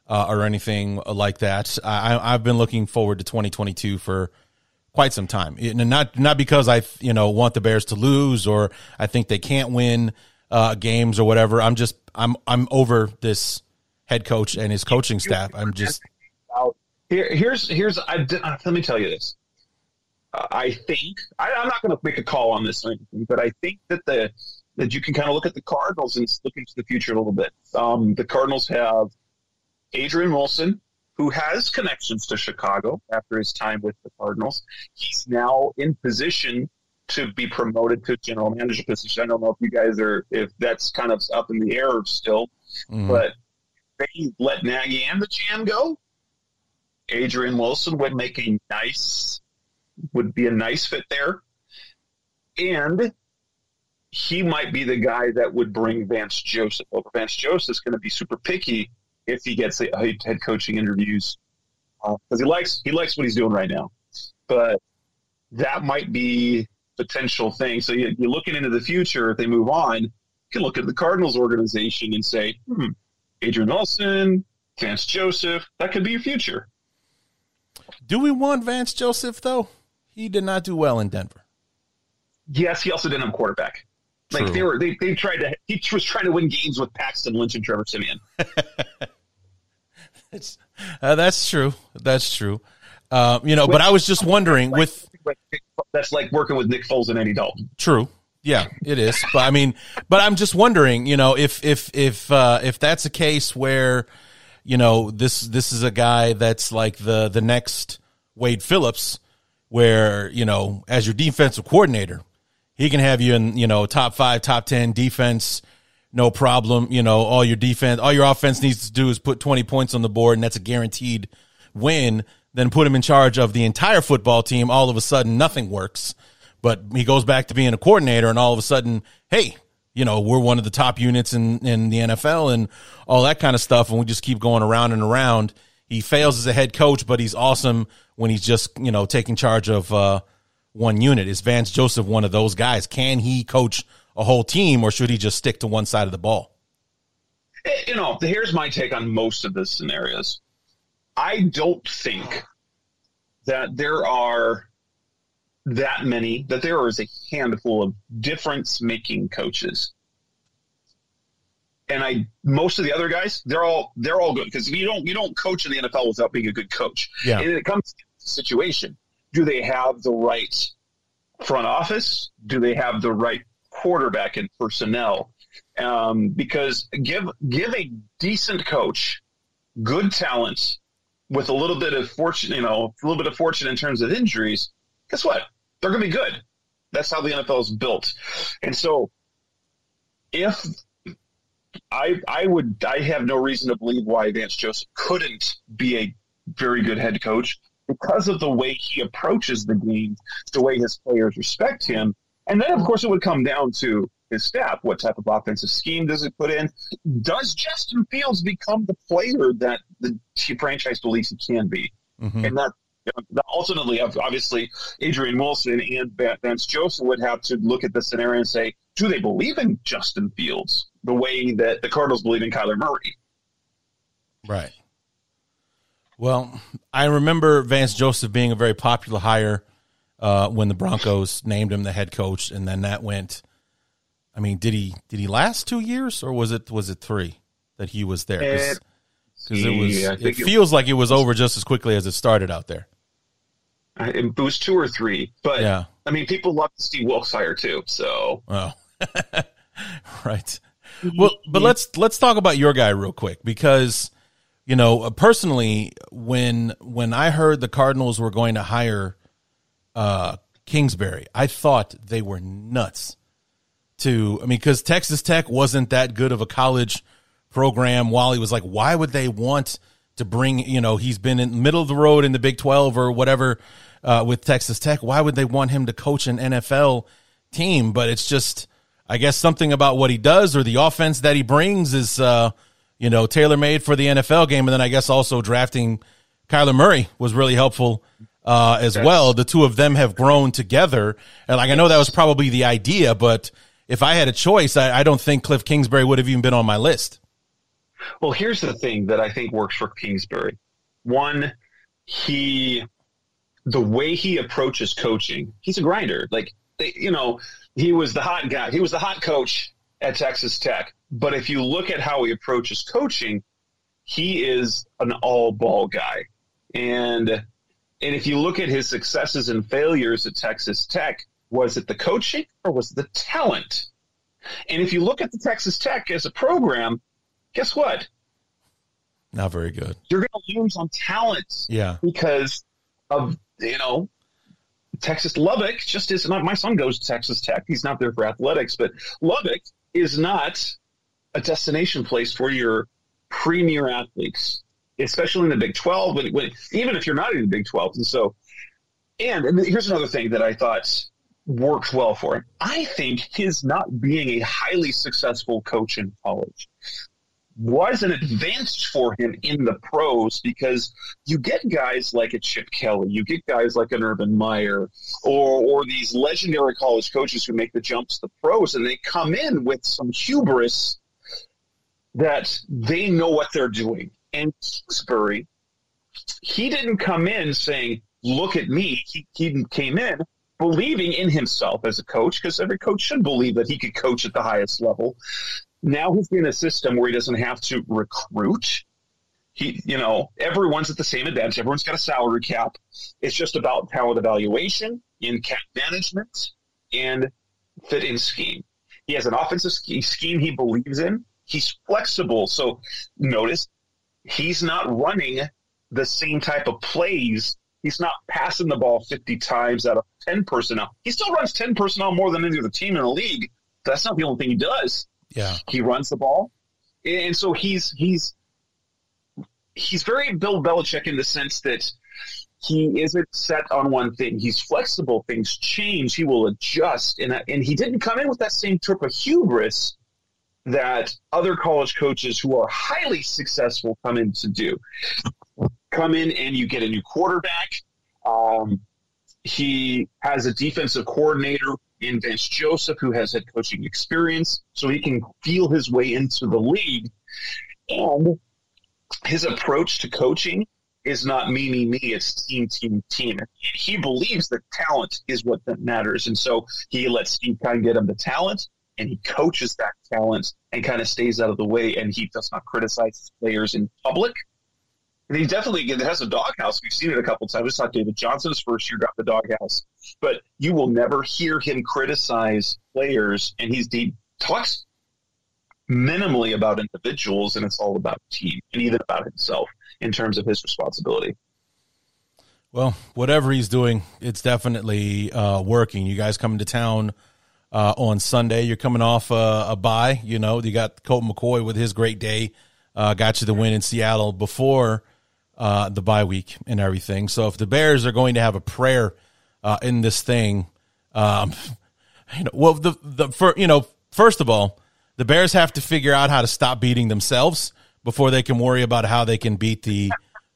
uh, or anything like that. I, I've been looking forward to 2022 for quite some time. And not not because I you know want the Bears to lose or I think they can't win uh, games or whatever. I'm just I'm I'm over this head coach and his coaching staff. I'm just here. Here's here's I, let me tell you this. I think I, am not going to make a call on this, or anything, but I think that the that you can kind of look at the Cardinals and look into the future a little bit. Um, the Cardinals have Adrian Wilson, who has connections to Chicago after his time with the Cardinals. He's now in position to be promoted to general manager position. I don't know if you guys are if that's kind of up in the air still, mm-hmm. but they let Nagy and the Chan go. Adrian Wilson would make a nice would be a nice fit there. And he might be the guy that would bring Vance Joseph over. Vance Joseph's going to be super picky if he gets head coaching interviews because uh, he likes he likes what he's doing right now. But that might be potential thing. So you, are looking into the future. If they move on, you can look at the Cardinals organization and say, hmm, Adrian Wilson, Vance Joseph, that could be your future. Do we want Vance Joseph though? He did not do well in Denver. Yes, he also didn't have a quarterback. Like True. they were, they, they tried to. He was trying to win games with Paxton Lynch and Trevor Siemian. that's uh, that's true. That's true. Uh, you know, but I was just wondering like, with that's like working with Nick Foles and Andy Dalton. True. Yeah, it is. But I mean, but I'm just wondering, you know, if if if uh, if that's a case where you know, this this is a guy that's like the the next Wade Phillips, where you know, as your defensive coordinator, he can have you in you know top five, top ten defense, no problem. You know, all your defense, all your offense needs to do is put twenty points on the board, and that's a guaranteed win. Then put him in charge of the entire football team. All of a sudden, nothing works. But he goes back to being a coordinator, and all of a sudden, hey, you know, we're one of the top units in, in the NFL and all that kind of stuff. And we just keep going around and around. He fails as a head coach, but he's awesome when he's just, you know, taking charge of uh, one unit. Is Vance Joseph one of those guys? Can he coach a whole team or should he just stick to one side of the ball? Eh, you know, here's my take on most of the scenarios. I don't think that there are that many that there is a handful of difference making coaches. And I most of the other guys, they're all they're all good because you don't you don't coach in the NFL without being a good coach. Yeah. And it comes to the situation. Do they have the right front office? Do they have the right quarterback and personnel? Um, because give give a decent coach good talent with a little bit of fortune, you know, a little bit of fortune in terms of injuries, guess what? They're going to be good. That's how the NFL is built. And so, if I I would I have no reason to believe why Vance Joseph couldn't be a very good head coach because of the way he approaches the game, the way his players respect him, and then of course it would come down to his staff. What type of offensive scheme does it put in? Does Justin Fields become the player that the franchise believes he can be? Mm-hmm. And that ultimately, obviously, Adrian Wilson and Vance Joseph would have to look at the scenario and say, do they believe in Justin Fields the way that the Cardinals believe in Kyler Murray? Right. Well, I remember Vance Joseph being a very popular hire uh, when the Broncos named him the head coach, and then that went. I mean, did he did he last two years or was it was it three that he was there? Because it was yeah, it feels like it was over just as quickly as it started out there. It was two or three, but yeah. I mean, people love to see Wilks hire too. So, oh, right. Well, but let's let's talk about your guy real quick because you know personally, when when I heard the Cardinals were going to hire uh, Kingsbury, I thought they were nuts. To I mean, because Texas Tech wasn't that good of a college program. Wally was like, why would they want? to bring, you know, he's been in middle of the road in the Big 12 or whatever uh, with Texas Tech. Why would they want him to coach an NFL team? But it's just, I guess, something about what he does or the offense that he brings is, uh, you know, tailor made for the NFL game. And then I guess also drafting Kyler Murray was really helpful uh, as yes. well. The two of them have grown together. And like, I know that was probably the idea, but if I had a choice, I, I don't think Cliff Kingsbury would have even been on my list. Well, here's the thing that I think works for Kingsbury. One, he, the way he approaches coaching, he's a grinder. Like, you know, he was the hot guy. He was the hot coach at Texas Tech. But if you look at how he approaches coaching, he is an all ball guy. And, and if you look at his successes and failures at Texas Tech, was it the coaching or was it the talent? And if you look at the Texas Tech as a program, guess what? Not very good. You're going to lose on talent. Yeah. Because of, you know, Texas Lubbock just is not. My son goes to Texas Tech. He's not there for athletics, but Lubbock is not a destination place for your premier athletes, especially in the Big 12, when, when, even if you're not in the Big 12. And so, and, and here's another thing that I thought worked well for him. I think his not being a highly successful coach in college was an advantage for him in the pros because you get guys like a Chip Kelly, you get guys like an Urban Meyer, or or these legendary college coaches who make the jumps to the pros, and they come in with some hubris that they know what they're doing. And Kingsbury, he didn't come in saying, "Look at me." He, he came in believing in himself as a coach because every coach should believe that he could coach at the highest level now he's in a system where he doesn't have to recruit. He, you know, everyone's at the same advantage. Everyone's got a salary cap. It's just about talent evaluation, in cap management, and fit in scheme. He has an offensive scheme he believes in. He's flexible. So notice he's not running the same type of plays. He's not passing the ball 50 times out of 10 personnel. He still runs 10 personnel more than any other team in the league. That's not the only thing he does. Yeah. He runs the ball. And so he's he's he's very Bill Belichick in the sense that he isn't set on one thing. He's flexible. Things change. He will adjust. And, and he didn't come in with that same type of hubris that other college coaches who are highly successful come in to do. Come in and you get a new quarterback. Um, he has a defensive coordinator in Vance Joseph who has head coaching experience, so he can feel his way into the league. And his approach to coaching is not me, me, me. It's team, team, team. He believes that talent is what that matters. And so he lets Steve kind of get him the talent and he coaches that talent and kind of stays out of the way and he does not criticize players in public. And he definitely has a doghouse. We've seen it a couple times. We saw David Johnson's first year got the doghouse, but you will never hear him criticize players. And he's he talks minimally about individuals, and it's all about team and even about himself in terms of his responsibility. Well, whatever he's doing, it's definitely uh, working. You guys coming to town uh, on Sunday. You're coming off a, a bye. You know, you got Colt McCoy with his great day, uh, got you the win in Seattle before uh, the bye week and everything. So if the Bears are going to have a prayer uh, in this thing, um, you know, well, the the for, you know, first of all, the Bears have to figure out how to stop beating themselves before they can worry about how they can beat the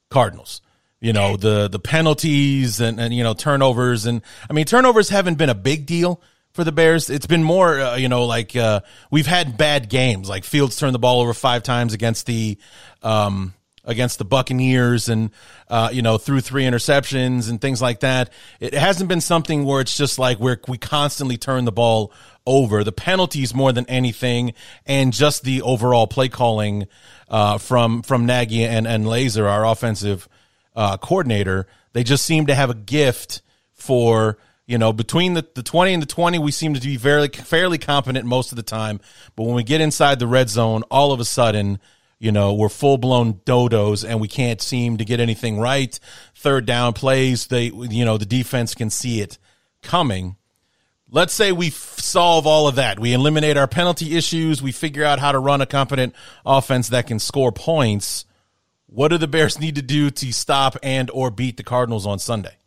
Cardinals. You know, the the penalties and, and you know turnovers and I mean turnovers haven't been a big deal for the Bears. It's been more, uh, you know, like uh, we've had bad games. Like Fields turned the ball over five times against the um, against the Buccaneers, and uh, you know threw three interceptions and things like that. It hasn't been something where it's just like where we constantly turn the ball over. The penalties more than anything, and just the overall play calling uh, from from Nagy and and Lazor, our offensive uh, coordinator. They just seem to have a gift for you know, between the, the 20 and the 20, we seem to be very fairly competent most of the time. But when we get inside the red zone, all of a sudden, you know, we're full blown dodos and we can't seem to get anything right. Third down plays, they, you know, the defense can see it coming. Let's say we f- solve all of that. We eliminate our penalty issues. We figure out how to run a competent offense that can score points. What do the Bears need to do to stop and or beat the Cardinals on Sunday?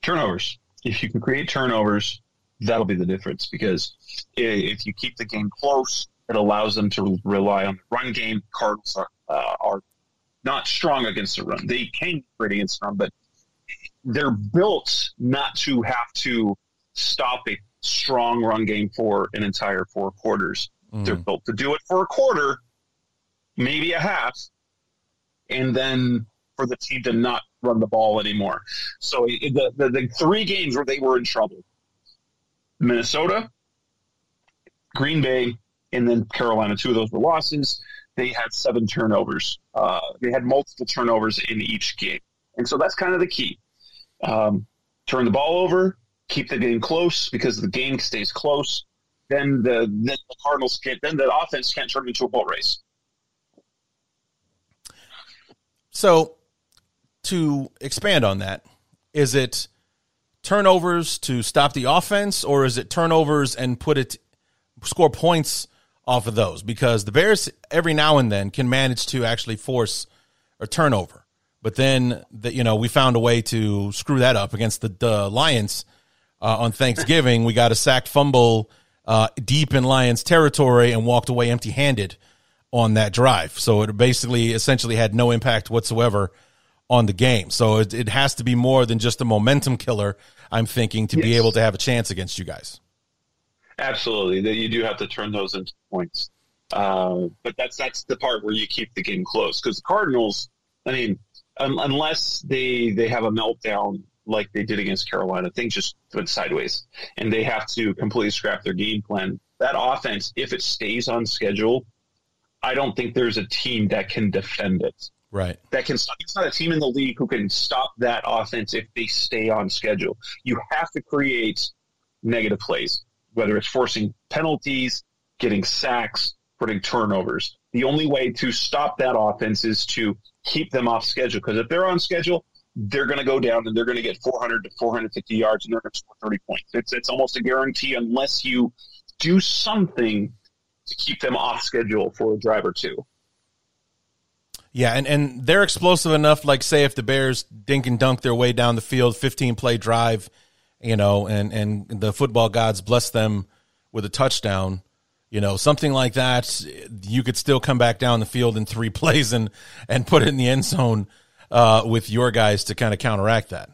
Turnovers if you can create turnovers, that'll be the difference because if you keep the game close, it allows them to rely on the run game. Cardinals are, uh, are not strong against the run. They can create against the run, but they're built not to have to stop a strong run game for an entire four quarters. Mm. They're built to do it for a quarter, maybe a half, and then for the team to not run the ball anymore. So the, the, the three games where they were in trouble Minnesota, Green Bay, and then Carolina, two of those were losses. They had seven turnovers. Uh, they had multiple turnovers in each game. And so that's kind of the key. Um, turn the ball over, keep the game close because the game stays close. Then the, then the Cardinals can't, then the offense can't turn into a boat race. So to expand on that, is it turnovers to stop the offense, or is it turnovers and put it score points off of those? Because the Bears every now and then can manage to actually force a turnover, but then that you know we found a way to screw that up against the, the Lions uh, on Thanksgiving. we got a sacked fumble uh, deep in Lions territory and walked away empty handed on that drive. So it basically essentially had no impact whatsoever on the game. So it, it has to be more than just a momentum killer, I'm thinking, to yes. be able to have a chance against you guys. Absolutely. That you do have to turn those into points. Uh, but that's that's the part where you keep the game close because the Cardinals, I mean, um, unless they they have a meltdown like they did against Carolina, things just went sideways, and they have to completely scrap their game plan. That offense, if it stays on schedule, I don't think there's a team that can defend it. Right. That can stop. It's not a team in the league who can stop that offense if they stay on schedule. You have to create negative plays, whether it's forcing penalties, getting sacks, putting turnovers. The only way to stop that offense is to keep them off schedule. Because if they're on schedule, they're going to go down and they're going to get 400 to 450 yards and they're going to score 30 points. It's it's almost a guarantee unless you do something to keep them off schedule for a drive or two. Yeah, and, and they're explosive enough. Like, say, if the Bears dink and dunk their way down the field, 15 play drive, you know, and, and the football gods bless them with a touchdown, you know, something like that, you could still come back down the field in three plays and, and put it in the end zone uh, with your guys to kind of counteract that.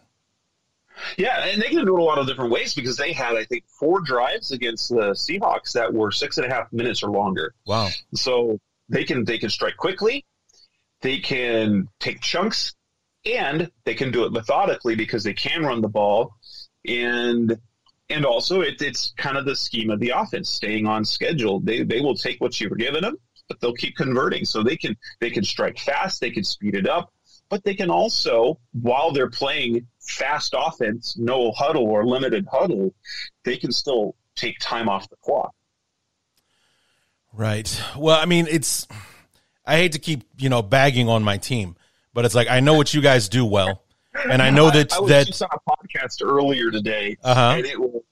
Yeah, and they can do it a lot of different ways because they had, I think, four drives against the Seahawks that were six and a half minutes or longer. Wow! So they can they can strike quickly, they can take chunks, and they can do it methodically because they can run the ball, and and also it, it's kind of the scheme of the offense, staying on schedule. They they will take what you've given them, but they'll keep converting. So they can they can strike fast, they can speed it up, but they can also, while they're playing fast offense, no huddle or limited huddle, they can still take time off the clock. Right. Well, I mean, it's I hate to keep you know bagging on my team, but it's like I know what you guys do well, and I know that I, I was that just on a podcast earlier today, Uh-huh. and it was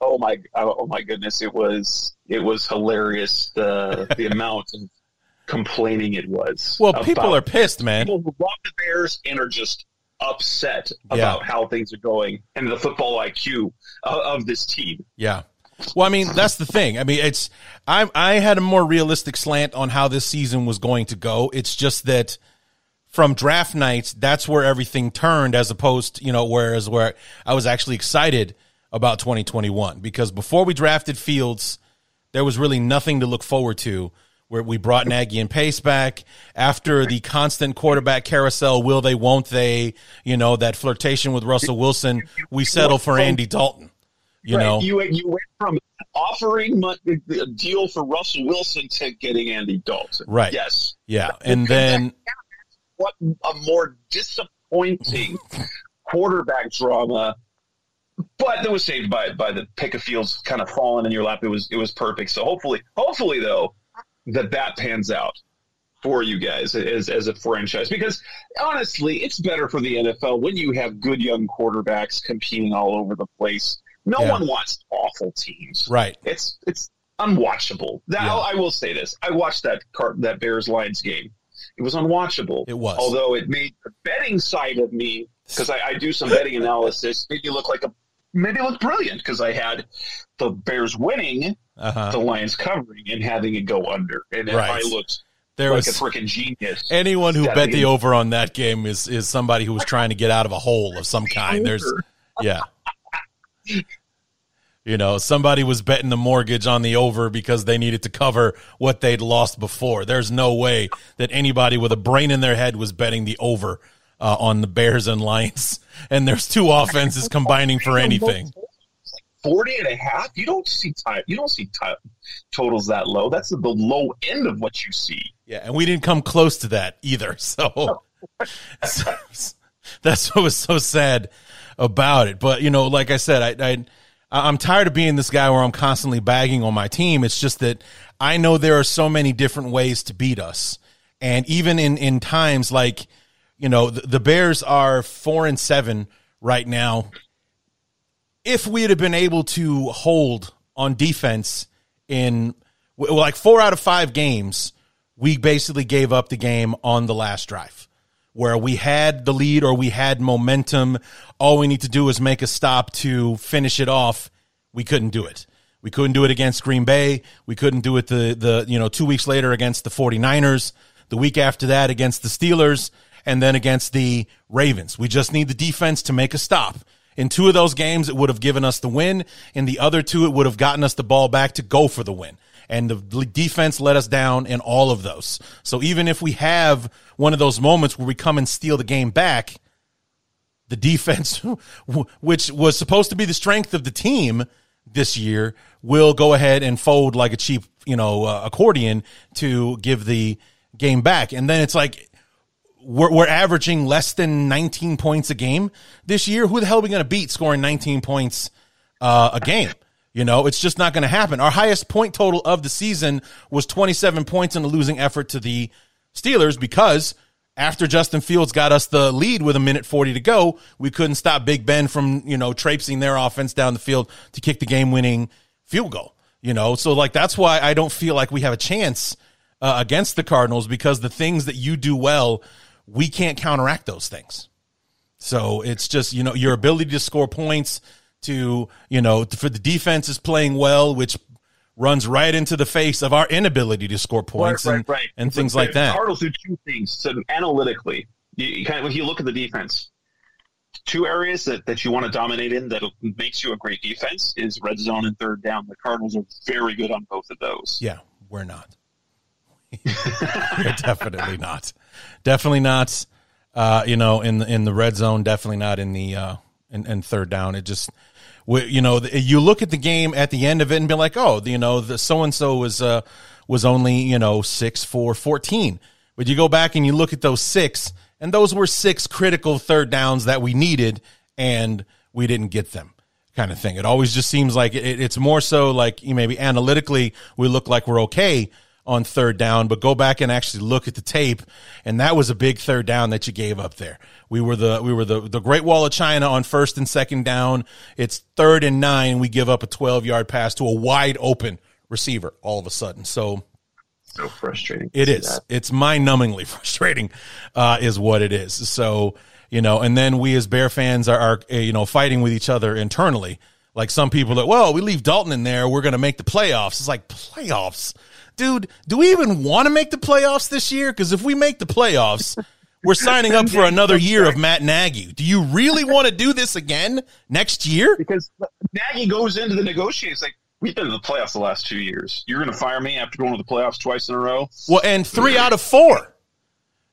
oh my oh my goodness, it was it was hilarious the the amount of complaining it was. well, people are pissed, man. people who love the Bears and are just upset Yeah. about how things are going and the football IQ of, of this team. Yeah. Well, I mean, that's the thing. I mean, it's I I had a more realistic slant on how this season was going to go. It's just that from draft night, that's where everything turned as opposed, to, you know, whereas where I was actually excited about 2021 because before we drafted Fields, there was really nothing to look forward to. Where we brought Nagy and Pace back after the constant quarterback carousel, will they, won't they? You know that flirtation with Russell Wilson. We settle for Andy Dalton. You Right. know, you you went from offering a deal for Russell Wilson to getting Andy Dalton. Right. Yes. Yeah, and then What a more disappointing quarterback drama. But that was saved by by the pick of fields kind of falling in your lap. It was it was perfect. So hopefully, hopefully though, that that pans out for you guys as as a franchise because honestly, it's better for the NFL when you have good young quarterbacks competing all over the place. No Yeah. one wants awful teams. right, It's it's unwatchable. Now Yeah. I will say this: I watched that car, that Bears Lions game. It was unwatchable. It was. although it made the betting side of me because I, I do some betting analysis. Made me look like a maybe look brilliant because I had the Bears winning, uh-huh. the Lions covering, and having it go under, and Right. I looked there like was a freaking genius. anyone who bet the over on that game is is somebody who was trying to get out of a hole of some kind. There's yeah. You know, somebody was betting the mortgage on the over because they needed to cover what they'd lost before. There's no way that anybody with a brain in their head was betting the over uh, on the Bears and Lions. And there's two offenses combining for anything. 40 and a half you don't see time you don't see ti totals that low that's the low end of what you see Yeah, and we didn't come close to that either. So, so that's what was so sad about it. But you know, like I said, I, I I'm tired of being this guy where I'm constantly bagging on my team. It's just that I know there are so many different ways to beat us, and even in in times like you know the, the Bears are four and seven right now. If we had been able to hold on defense in like four out of five games, we basically gave up the game on the last drive where we had the lead or we had momentum. All we need to do is make a stop to finish it off. We couldn't do it. We couldn't do it against Green Bay. We couldn't do it the, the, you know, two weeks later against the 49ers, the week after that against the Steelers, and then against the Ravens. We just need the defense to make a stop. In two of those games, it would have given us the win. In the other two, it would have gotten us the ball back to go for the win. And the defense let us down in all of those. So even if we have one of those moments where we come and steal the game back, the defense, which was supposed to be the strength of the team this year, will go ahead and fold like a cheap, you know, uh, accordion to give the game back. And then it's like, we're, we're averaging less than 19 points a game this year. Who the hell are we going to beat scoring 19 points uh, a game? You know, it's just not going to happen. Our highest point total of the season was 27 points in a losing effort to the Steelers because after Justin Fields got us the lead with a minute 40 to go, we couldn't stop Big Ben from, you know, traipsing their offense down the field to kick the game winning field goal. You know, so like that's why I don't feel like we have a chance uh, against the Cardinals because the things that you do well, we can't counteract those things. So it's just, you know, your ability to score points to, you know, for the defense is playing well, which runs right into the face of our inability to score points right, and, right, right. and things like that. Cardinals do two things. So analytically, you, you kind of, when you look at the defense, two areas that, that you want to dominate in that makes you a great defense is red zone and third down. The Cardinals are very good on both of those. Yeah, we're not. we're definitely not. Definitely not. Uh, you know, in the in the red zone, definitely not in the uh, in, in third down. It just, you know, you look at the game at the end of it and be like, oh, you know, the so and so was uh was only you know six four fourteen, but you go back and you look at those six, and those were six critical third downs that we needed, and we didn't get them. Kind of thing. It always just seems like it, it's more so like you maybe analytically we look like we're okay, on third down, but go back and actually look at the tape. And that was a big third down that you gave up there. We were the, we were the, the Great Wall of China on first and second down. It's third and nine. We give up a 12 yard pass to a wide open receiver all of a sudden. So, so frustrating. It is. That. It's mind numbingly frustrating, uh, is what it is. So, you know, and then we as Bear fans are, are, you know, fighting with each other internally. Like some people that, well, we leave Dalton in there, we're going to make the playoffs. It's like playoffs dude, do we even want to make the playoffs this year? Because if we make the playoffs, we're signing up for another year of Matt Nagy. Do you really want to do this again next year? Because Nagy goes into the negotiations like, we've been in the playoffs the last two years. You're going to fire me after going to the playoffs twice in a row? Well, and three out of four.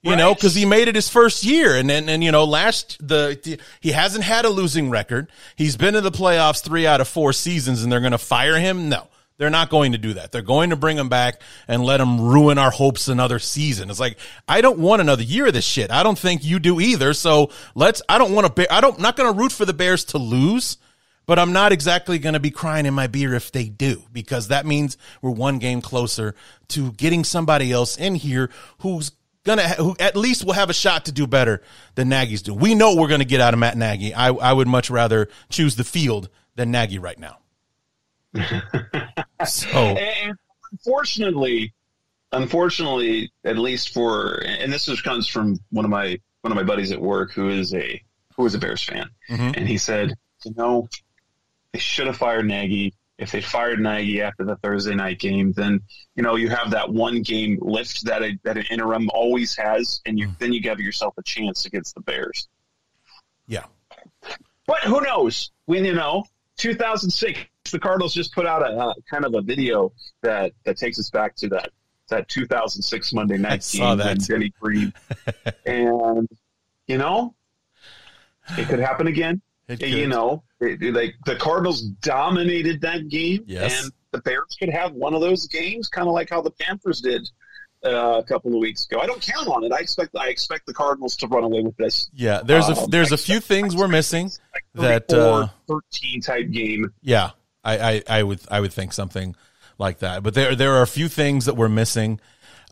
You right. know, because he made it his first year, and then and you know, last the he hasn't had a losing record. He's been in the playoffs three out of four seasons, and they're going to fire him. No, they're not going to do that. They're going to bring him back and let him ruin our hopes another season. It's like, I don't want another year of this shit. I don't think you do either. So let's, I don't want to, I don't, not going to root for the Bears to lose, but I'm not exactly going to be crying in my beer if they do, because that means we're one game closer to getting somebody else in here who's gonna who at least will have a shot to do better than Nagy's do. We know we're gonna get out of Matt Nagy. I I would much rather choose the field than Nagy right now. so, and unfortunately, unfortunately, at least for, and this just comes from one of my one of my buddies at work who is a who is a Bears fan, mm-hmm. and he said, you know, they should have fired Nagy. If they fired Nagy after the Thursday night game, then you know you have that one game lift that a, that an interim always has, and you mm. then you give yourself a chance against the Bears. Yeah, but who knows? When you know, 2006 the Cardinals just put out a, kind of a video that that takes us back to that that 2006 Monday night I game when Denny Green, and you know, it could happen again. You know, it, like the Cardinals dominated that game, yes. and the Bears could have one of those games, kind of like how the Panthers did uh, a couple of weeks ago. I don't count on it. I expect I expect the Cardinals to run away with this. Yeah, there's a um, there's a few things we're missing that uh, 13 type game. Yeah, I, I, I would I would think something like that. But there there are a few things that we're missing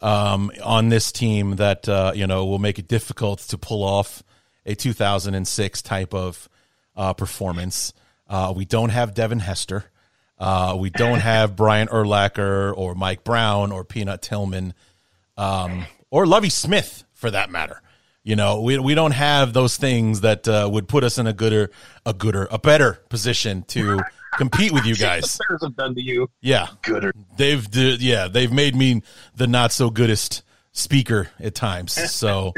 um, on this team that uh, you know will make it difficult to pull off a 2006 type of uh, performance. Uh, we don't have Devin Hester. Uh, we don't have Brian Urlacher or Mike Brown or Peanut Tillman um, or Lovie Smith for that matter. You know, we we don't have those things that uh, would put us in a gooder, a gooder, a better position to compete with you guys. the Bears have done to you. Yeah, gooder. They've yeah, they've made me the not so goodest speaker at times. So.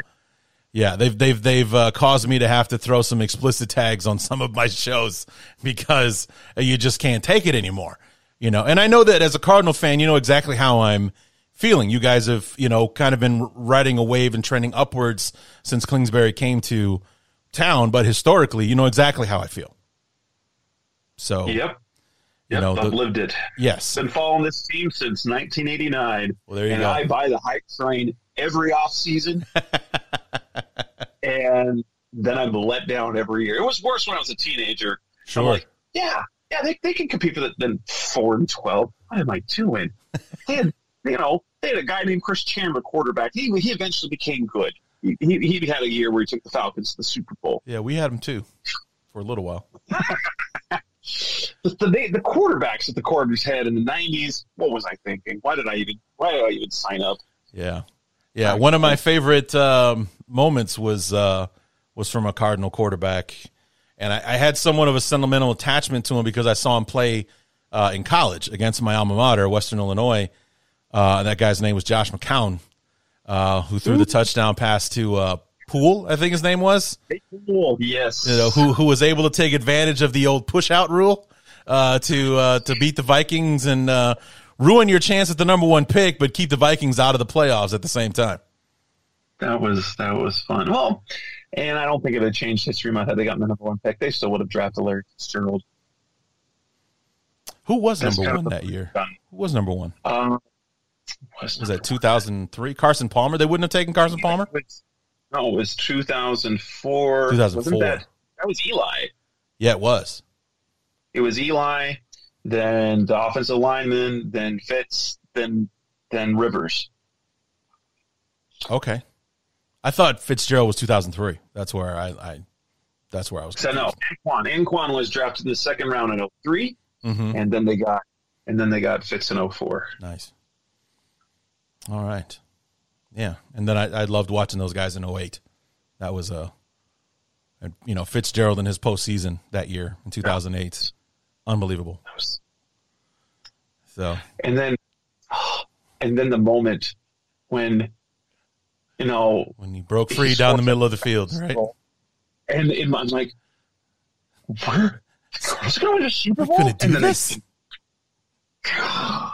Yeah, they've they've they've uh, caused me to have to throw some explicit tags on some of my shows because you just can't take it anymore. You know, and I know that as a Cardinal fan, you know exactly how I'm feeling. You guys have, you know, kind of been riding a wave and trending upwards since Kingsbury came to town, but historically, you know exactly how I feel. So, yep. You yep, know, I've the, lived it. Yes. Been following this team since 1989. Well, there you and go. I buy the hype train every off season. and then I'm let down every year. It was worse when I was a teenager. Sure. Like, yeah, yeah, they, they can compete for the then four and twelve. What am I doing? they had you know they had a guy named Chris Chandler quarterback. He he eventually became good. He, he, he had a year where he took the Falcons to the Super Bowl. Yeah, we had him too for a little while. the, the, the quarterbacks that the Cardinals had in the '90s. What was I thinking? Why did I even Why did I even sign up? Yeah, yeah. One of my favorite um, moments was uh, was from a Cardinal quarterback, and I, I, had somewhat of a sentimental attachment to him because I saw him play uh, in college against my alma mater, Western Illinois. Uh, that guy's name was Josh McCown, uh, who threw the touchdown pass to uh, Poole, I think his name was. Poole, yes. You know, who who was able to take advantage of the old push out rule uh, to uh, to beat the Vikings and uh, ruin your chance at the number one pick, but keep the Vikings out of the playoffs at the same time. That was that was fun. Well, and I don't think it had changed history much had they gotten the number one pick. They still would have drafted Larry Fitzgerald. Who was That's number one that year? Who was number one? Uh, was, was that 2003? Carson Palmer? They wouldn't have taken Carson Palmer? No, it was 2004. 2004. That, that was Eli. Yeah, it was. It was Eli, then the offensive lineman, then Fitz, then then Rivers. Okay. I thought Fitzgerald was 2003. That's where I, I that's where I was. So no, Anquan. Anquan was drafted in the second round in 3 mm-hmm. and then they got and then they got Fitz in 04. Nice. All right. Yeah, and then I, I loved watching those guys in 08. That was a, uh, you know, Fitzgerald in his postseason that year in 2008. Unbelievable. So and then, and then the moment when, you know, when he broke free down the middle of the field, right? And in my, I'm like, where? Who's going to Super Bowl? Going to do this? I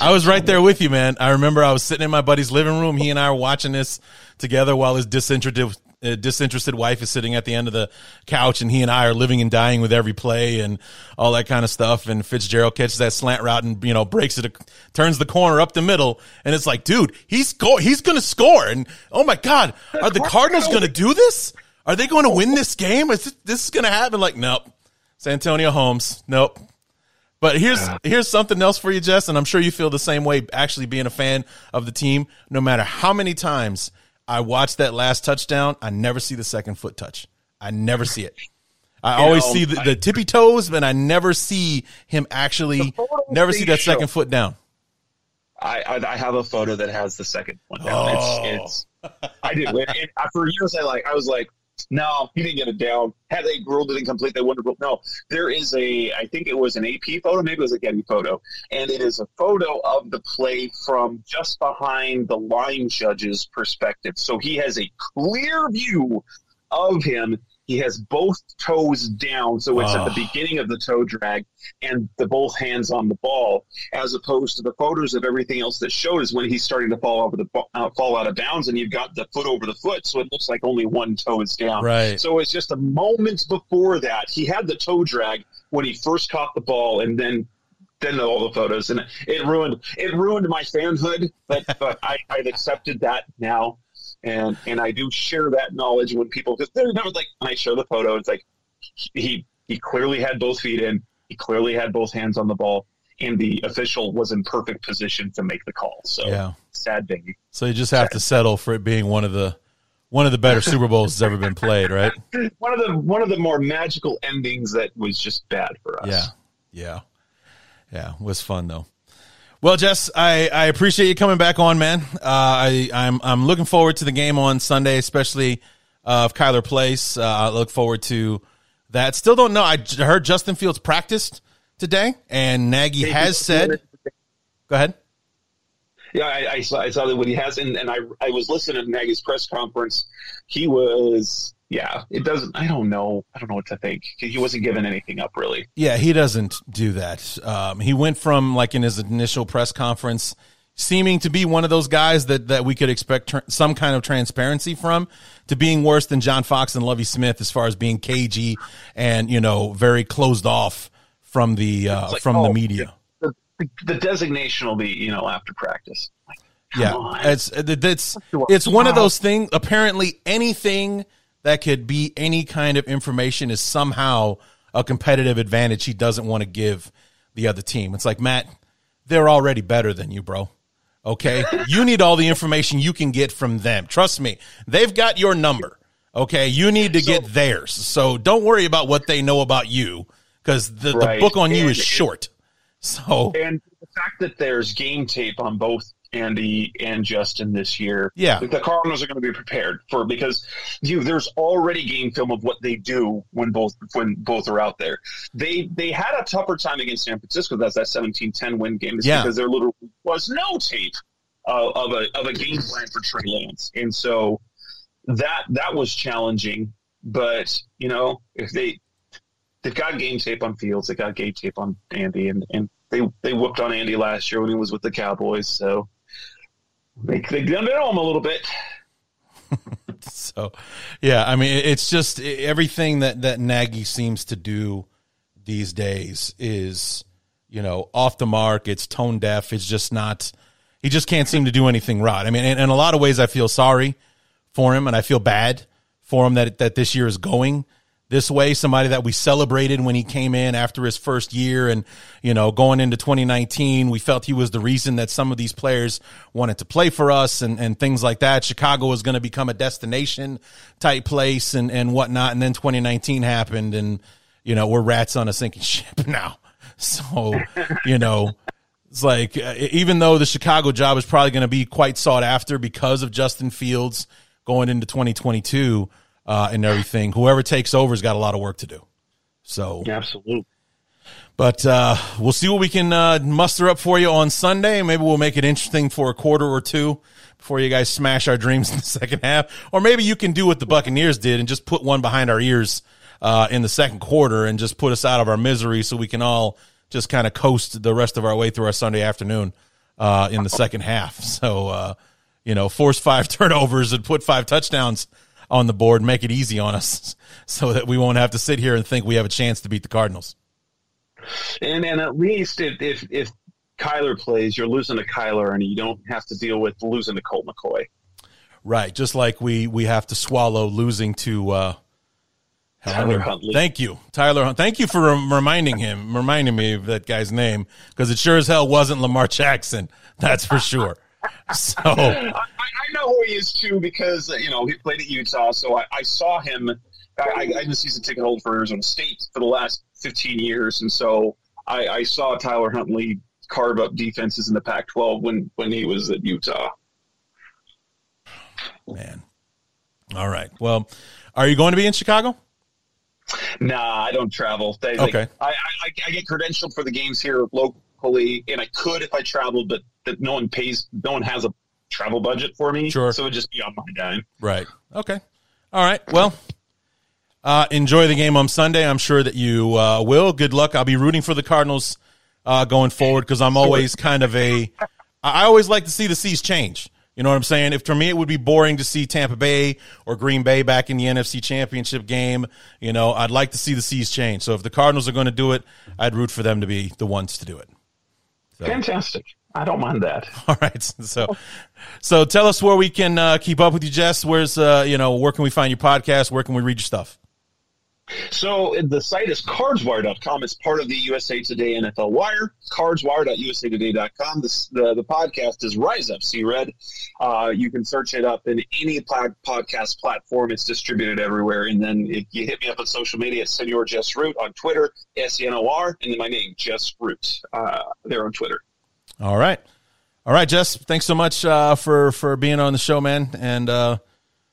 was right there with you, man. I remember I was sitting in my buddy's living room. He and I were watching this together while his disinterested uh, disinterested wife is sitting at the end of the couch, and he and I are living and dying with every play and all that kind of stuff. And Fitzgerald catches that slant route and you know breaks it, turns the corner up the middle, and it's like, dude, he's go- he's gonna score. And oh my god, are the Cardinals gonna do this? Are they going to win this game? Is this, this is gonna happen? Like, nope. Santonio Holmes, nope. But here's here's something else for you, Jess, and I'm sure you feel the same way. Actually, being a fan of the team, no matter how many times I watch that last touchdown, I never see the second foot touch. I never see it. I you always know, see the, the, tippy toes, but I never see him actually. Never see that show. second foot down. I, I, I have a photo that has the second one down. Oh. It's, it's I did. It, for years, I like I was like, no, he didn't get it down. Had they ruled it incomplete, they wouldn't have. No, there is a, I think it was an AP photo, maybe it was a Getty photo, and it is a photo of the play from just behind the line judge's perspective. So he has a clear view of him he has both toes down, so it's oh. at the beginning of the toe drag and the both hands on the ball, as opposed to the photos of everything else that showed is when he's starting to fall over the uh, fall out of bounds, and you've got the foot over the foot, so it looks like only one toe is down. Right. So it's just a moment before that he had the toe drag when he first caught the ball, and then then all the photos, and it ruined it ruined my fanhood, but but I, I've accepted that now and and I do share that knowledge when people because they're never like when I show the photo, it's like he he clearly had both feet in, he clearly had both hands on the ball, and the official was in perfect position to make the call. So yeah, sad thing. So you just have sad. to settle for it being one of the one of the better Super Bowls that's ever been played, right? one of the one of the more magical endings that was just bad for us. Yeah, yeah, yeah. It was fun though. Well, Jess, I, I appreciate you coming back on, man. Uh, I I'm I'm looking forward to the game on Sunday, especially uh, if Kyler plays. Uh, I look forward to that. Still don't know. I heard Justin Fields practiced today, and Nagy has said. Go ahead. Yeah, I, I, saw I saw that what he has, and, and I I was listening to Nagy's press conference. He was yeah, it doesn't. I don't know. I don't know what to think. He wasn't giving anything up, really. Yeah, he doesn't do that. Um, he went from like in his initial press conference, seeming to be one of those guys that that we could expect tr- some kind of transparency from, to being worse than John Fox and Lovie Smith as far as being cagey and you know very closed off from the uh, like, from oh, the media. The, the, designation will be you know after practice. Like, yeah, on. it's it's it's one of those things. Apparently, anything that could be any kind of information is somehow a competitive advantage he doesn't want to give the other team. It's like, Matt, they're already better than you, bro. Okay. you need all the information you can get from them. Trust me, they've got your number. Okay. You need to so, get theirs. So don't worry about what they know about you because the, right. the book on you is short. So, and the fact that there's game tape on both Andy and Justin this year. Yeah, the Cardinals are going to be prepared for because you there's already game film of what they do when both when both are out there. They they had a tougher time against San Francisco. That's that 17-10 win game. yeah. because there literally was no tape uh, of a of a game plan for Trey Lance, and so that that was challenging. But you know, if they they've got game tape on Fields, they got game tape on Andy, and and they they whooped on Andy last year when he was with the Cowboys. So they they know him a little bit. so, yeah, I mean, it's just everything that that Nagy seems to do these days is, you know, off the mark. It's tone deaf. It's just not. He just can't seem to do anything right. I mean, in, in a lot of ways, I feel sorry for him, and I feel bad for him that that this year is going this way, somebody that we celebrated when he came in after his first year and, you know, going into 2019, we felt he was the reason that some of these players wanted to play for us and, and things like that. Chicago was going to become a destination type place and, and whatnot. And then 2019 happened and, you know, we're rats on a sinking ship now. So, you know, it's like, uh, even though the Chicago job is probably going to be quite sought after because of Justin Fields going into 2022, uh, and everything. Whoever takes over has got a lot of work to do. So absolutely. But uh, we'll see what we can uh, muster up for you on Sunday. Maybe we'll make it interesting for a quarter or two before you guys smash our dreams in the second half. Or maybe you can do what the Buccaneers did and just put one behind our ears uh, in the second quarter and just put us out of our misery so we can all just kind of coast the rest of our way through our Sunday afternoon uh, in the second half. So, uh, you know, force five turnovers and put five touchdowns on the board, make it easy on us so that we won't have to sit here and think we have a chance to beat the Cardinals. And and at least if if, if Kyler plays, you're losing to Kyler and you don't have to deal with losing to Colt McCoy. Right, just like we we have to swallow losing to uh Tyler Huntley. Thank you, Tyler. Thank you for reminding him, reminding me of that guy's name because it sure as hell wasn't Lamar Jackson. That's for sure. So I, I, know who he is too because you know he played at Utah, so I, I saw him. I, I'm a season ticket holder for Arizona State for the last 15 years, and so I, I saw Tyler Huntley carve up defenses in the Pac-12 when when he was at Utah. Man, all right. Well, are you going to be in Chicago? Nah, I don't travel. They, okay. Like, I, I, I get credentialed for the games here locally, and I could if I traveled, but that no one pays, no one has a travel budget for me. Sure. So it would just be on my dime. Right. Okay. All right. Well, uh, enjoy the game on Sunday. I'm sure that you uh, will. Good luck. I'll be rooting for the Cardinals uh, going forward because I'm always kind of a. I always like to see the seas change. You know what I'm saying? If for me it would be boring to see Tampa Bay or Green Bay back in the NFC Championship game, you know, I'd like to see the seas change. So if the Cardinals are going to do it, I'd root for them to be the ones to do it. So. Fantastic. I don't mind that. All right. So, so tell us where we can uh, keep up with you, Jess. Where's, uh, you know, where can we find your podcast? Where can we read your stuff? So the site is cardswire.com. It's part of the USA Today NFL Wire. Cardswire.usatoday.com. The, the, the podcast is Rise Up See Red. Uh, you can search it up in any podcast platform. It's distributed everywhere. And then if you hit me up on social media, it's Senor Jess Root on Twitter, S E N O R, and then my name, Jess Root, uh, there on Twitter. All right. All right, Jess. Thanks so much uh, for for being on the show, man. And uh,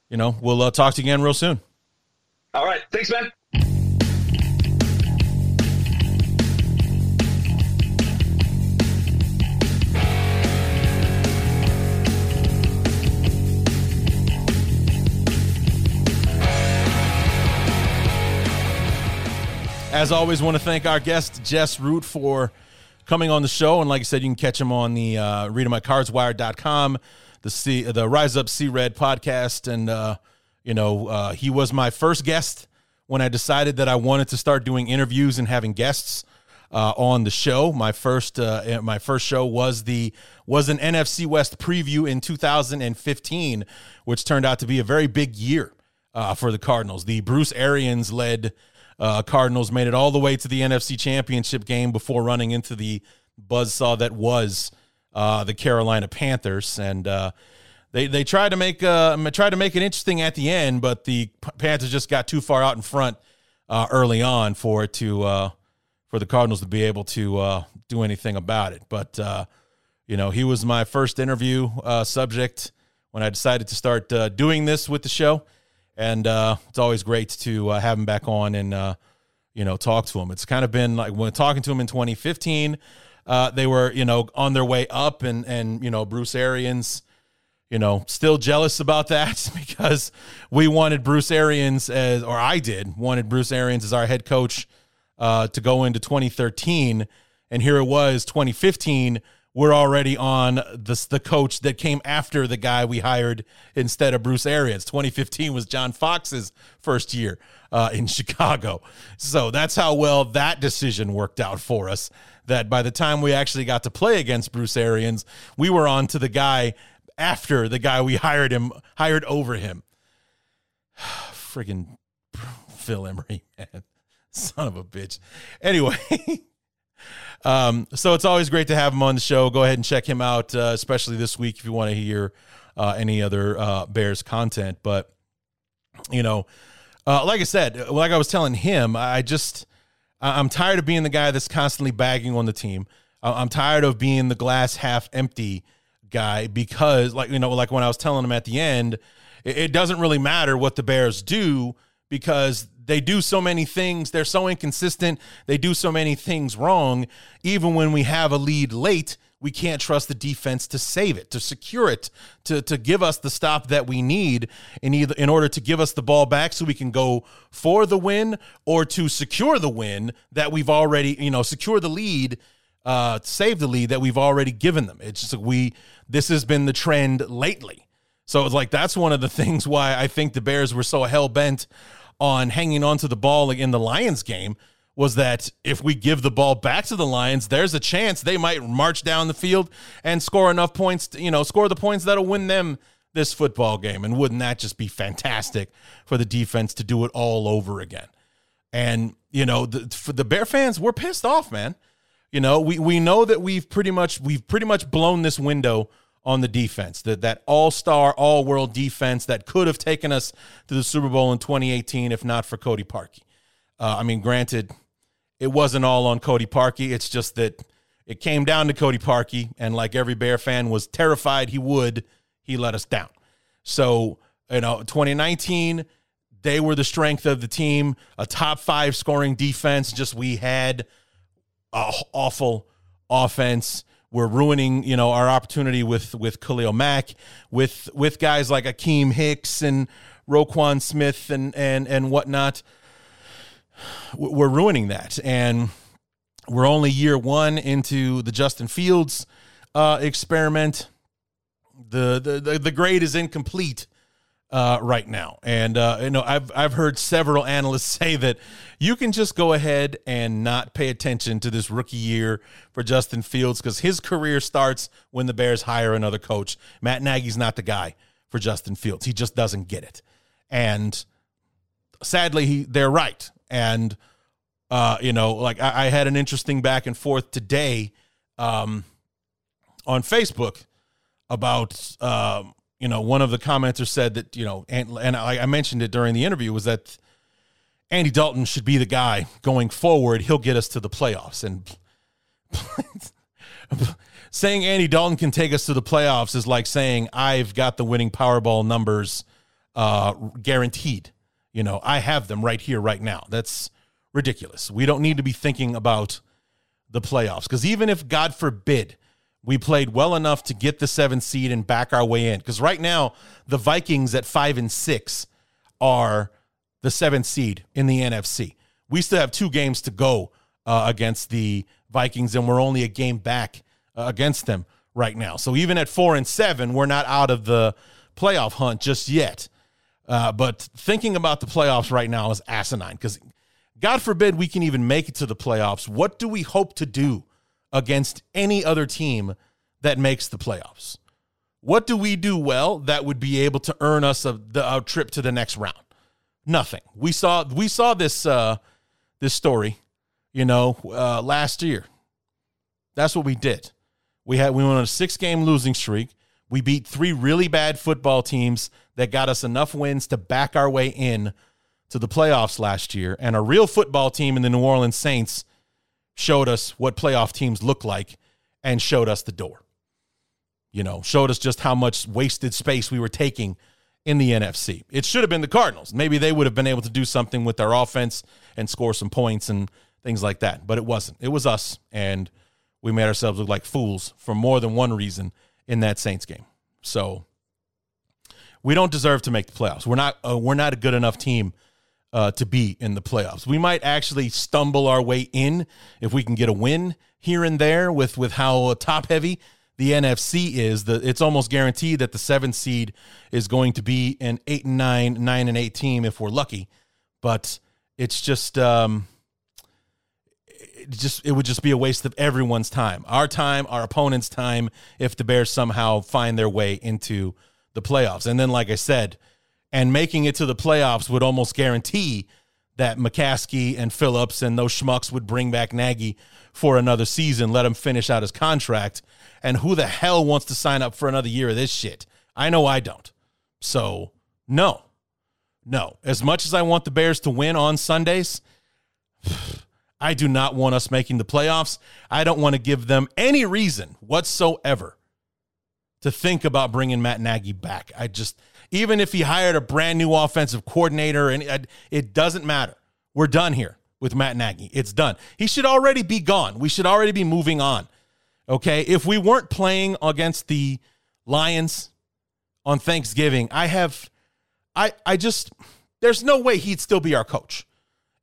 you know, we'll uh, talk to you again real soon. All right. Thanks, man. As always, want to thank our guest Jess Root for coming on the show. And like I said, you can catch him on the uh, read him the C, the Rise Up See Red podcast. And, uh, you know, uh, he was my first guest when I decided that I wanted to start doing interviews and having guests. Uh, on the show. My first uh, my first show was the was an NFC West preview in 2015, which turned out to be a very big year uh, for the Cardinals. The Bruce Arians led Uh, Cardinals made it all the way to the NFC Championship game before running into the buzzsaw that was uh, the Carolina Panthers, and uh, they they tried to make uh, tried to make it interesting at the end, but the Panthers just got too far out in front uh, early on for it to uh, for the Cardinals to be able to uh, do anything about it. But uh, you know, he was my first interview uh, subject when I decided to start uh, doing this with the show, and it's always great to have him back on and you know talk to him. It's kind of been like when talking to him in 2015, uh, they were you know on their way up, and and you know Bruce Arians. You know, still jealous about that because we wanted Bruce Arians as, or I did, wanted Bruce Arians as our head coach uh, to go into 2013, and here it was 2015 we're already on the the coach that came after the guy we hired instead of Bruce Arians. 2015 was John Fox's first year uh, in Chicago, so that's how well that decision worked out for us. That by the time we actually got to play against Bruce Arians, we were on to the guy after the guy we hired him hired over him. Friggin' Phil Emery, man, son of a bitch. Anyway. Um, so it's always great to have him on the show. Go ahead and check him out, uh, especially this week if you want to hear uh, any other uh, Bears content. But you know, uh, like I said, like I was telling him, I just I'm tired of being the guy that's constantly bagging on the team. I'm tired of being the glass half empty guy because, like you know, like when I was telling him at the end, it, it doesn't really matter what the Bears do because they do so many things. They're so inconsistent. They do so many things wrong. Even when we have a lead late, we can't trust the defense to save it, to secure it, to to give us the stop that we need in either in order to give us the ball back so we can go for the win or to secure the win that we've already, you know, secure the lead, uh, save the lead that we've already given them. It's just like we this has been the trend lately. So it's like that's one of the things why I think the Bears were so hell bent on hanging on to the ball in the Lions game was that if we give the ball back to the Lions, there's a chance they might march down the field and score enough points, to, you know, score the points that'll win them this football game. And wouldn't that just be fantastic for the defense to do it all over again? And, you know, the, for the Bear fans, we're pissed off, man. You know, we, we know that we've pretty much we've pretty much blown this window on the defense. That that all-star, all-world defense that could have taken us to the Super Bowl in 2018 if not for Cody Parkey. Uh, I mean, granted, it wasn't all on Cody Parkey. It's just that it came down to Cody Parkey, and like every Bear fan was terrified he would, he let us down. So, you know, 2019, they were the strength of the team, a top five scoring defense. Just we had awful offense we're ruining, you know, our opportunity with with Khalil Mack, with with guys like Akiem Hicks and Roquan Smith and and and whatnot. We're ruining that, and we're only year one into the Justin Fields uh, experiment. The the the grade is incomplete uh, right now. And uh, you know, I've I've heard several analysts say that you can just go ahead and not pay attention to this rookie year for Justin Fields because his career starts when the Bears hire another coach. Matt Nagy's not the guy for Justin Fields. He just doesn't get it. And sadly, he, they're right. And uh, you know, like I, I, had an interesting back and forth today um, on Facebook about um, you know, one of the commenters said that, you know, and, and I, I mentioned it during the interview was that Andy Dalton should be the guy going forward. He'll get us to the playoffs. And saying Andy Dalton can take us to the playoffs is like saying I've got the winning Powerball numbers uh, guaranteed. You know, I have them right here, right now. That's ridiculous. We don't need to be thinking about the playoffs because even if, God forbid, we played well enough to get the seventh seed and back our way in. Because right now, the Vikings at five and six are the seventh seed in the NFC. We still have two games to go uh, against the Vikings, and we're only a game back uh, against them right now. So even at four and seven, we're not out of the playoff hunt just yet. Uh, but thinking about the playoffs right now is asinine because God forbid we can even make it to the playoffs. What do we hope to do against any other team that makes the playoffs. What do we do well that would be able to earn us a, the, a trip to the next round? Nothing. We saw we saw this uh, this story, you know, uh, last year. That's what we did. We had we went on a six game losing streak. We beat three really bad football teams that got us enough wins to back our way in to the playoffs last year. And a real football team in the New Orleans Saints showed us what playoff teams look like and showed us the door. You know, showed us just how much wasted space we were taking in the NFC. It should have been the Cardinals. Maybe they would have been able to do something with their offense and score some points and things like that. But it wasn't. It was us. And we made ourselves look like fools for more than one reason in that Saints game. So we don't deserve to make the playoffs. We're not uh, we're not a good enough team uh, to be in the playoffs. We might actually stumble our way in if we can get a win here and there with with how top heavy the NFC is. The it's almost guaranteed that the seventh seed is going to be an eight and nine, nine and eight team if we're lucky. But it's just um, it just it would just be a waste of everyone's time, our time, our opponent's time, if the Bears somehow find their way into the playoffs. And then, like I said, and making it to the playoffs would almost guarantee that McCaskey and Phillips and those schmucks would bring back Nagy for another season, let him finish out his contract. And who the hell wants to sign up for another year of this shit? I know I don't. So, no. No. As much as I want the Bears to win on Sundays, I do not want us making the playoffs. I don't want to give them any reason whatsoever to think about bringing Matt Nagy back. I just, even if he hired a brand new offensive coordinator, and it doesn't matter. We're done here with Matt Nagy. It's done. He should already be gone. We should already be moving on. Okay. If we weren't playing against the Lions on Thanksgiving, I have, I, I just, there's no way he'd still be our coach.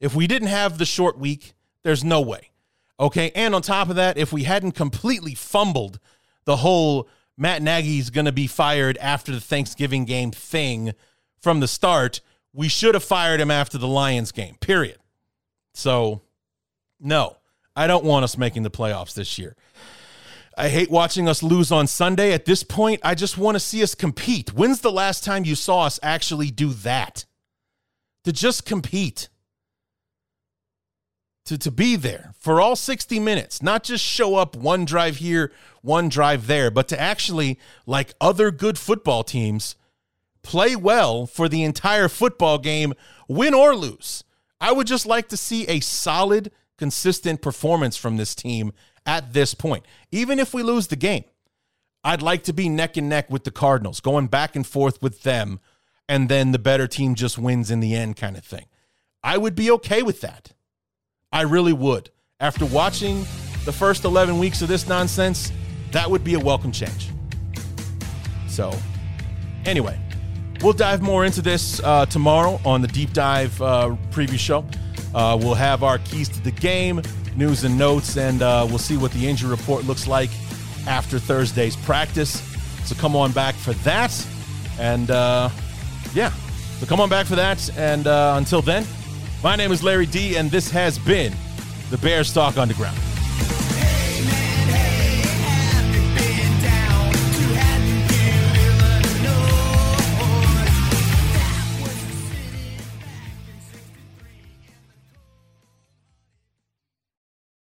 If we didn't have the short week, there's no way. Okay. And on top of that, if we hadn't completely fumbled the whole Matt Nagy's going to be fired after the Thanksgiving game thing from the start, we should have fired him after the Lions game, period. So, no, I don't want us making the playoffs this year. I hate watching us lose on Sunday. At this point, I just want to see us compete. When's the last time you saw us actually do that? To just compete to, to be there for all 60 minutes, not just show up one drive here, one drive there, but to actually, like other good football teams, play well for the entire football game, win or lose. I would just like to see a solid, consistent performance from this team at this point. Even if we lose the game, I'd like to be neck and neck with the Cardinals, going back and forth with them, and then the better team just wins in the end, kind of thing. I would be okay with that. I really would. After watching the first 11 weeks of this nonsense, that would be a welcome change. So, anyway, we'll dive more into this uh, tomorrow on the deep dive uh, preview show. Uh, we'll have our keys to the game, news and notes, and uh, we'll see what the injury report looks like after Thursday's practice. So come on back for that. And uh, yeah, so come on back for that. And uh, until then, my name is Larry D, and this has been the Bears Talk Underground.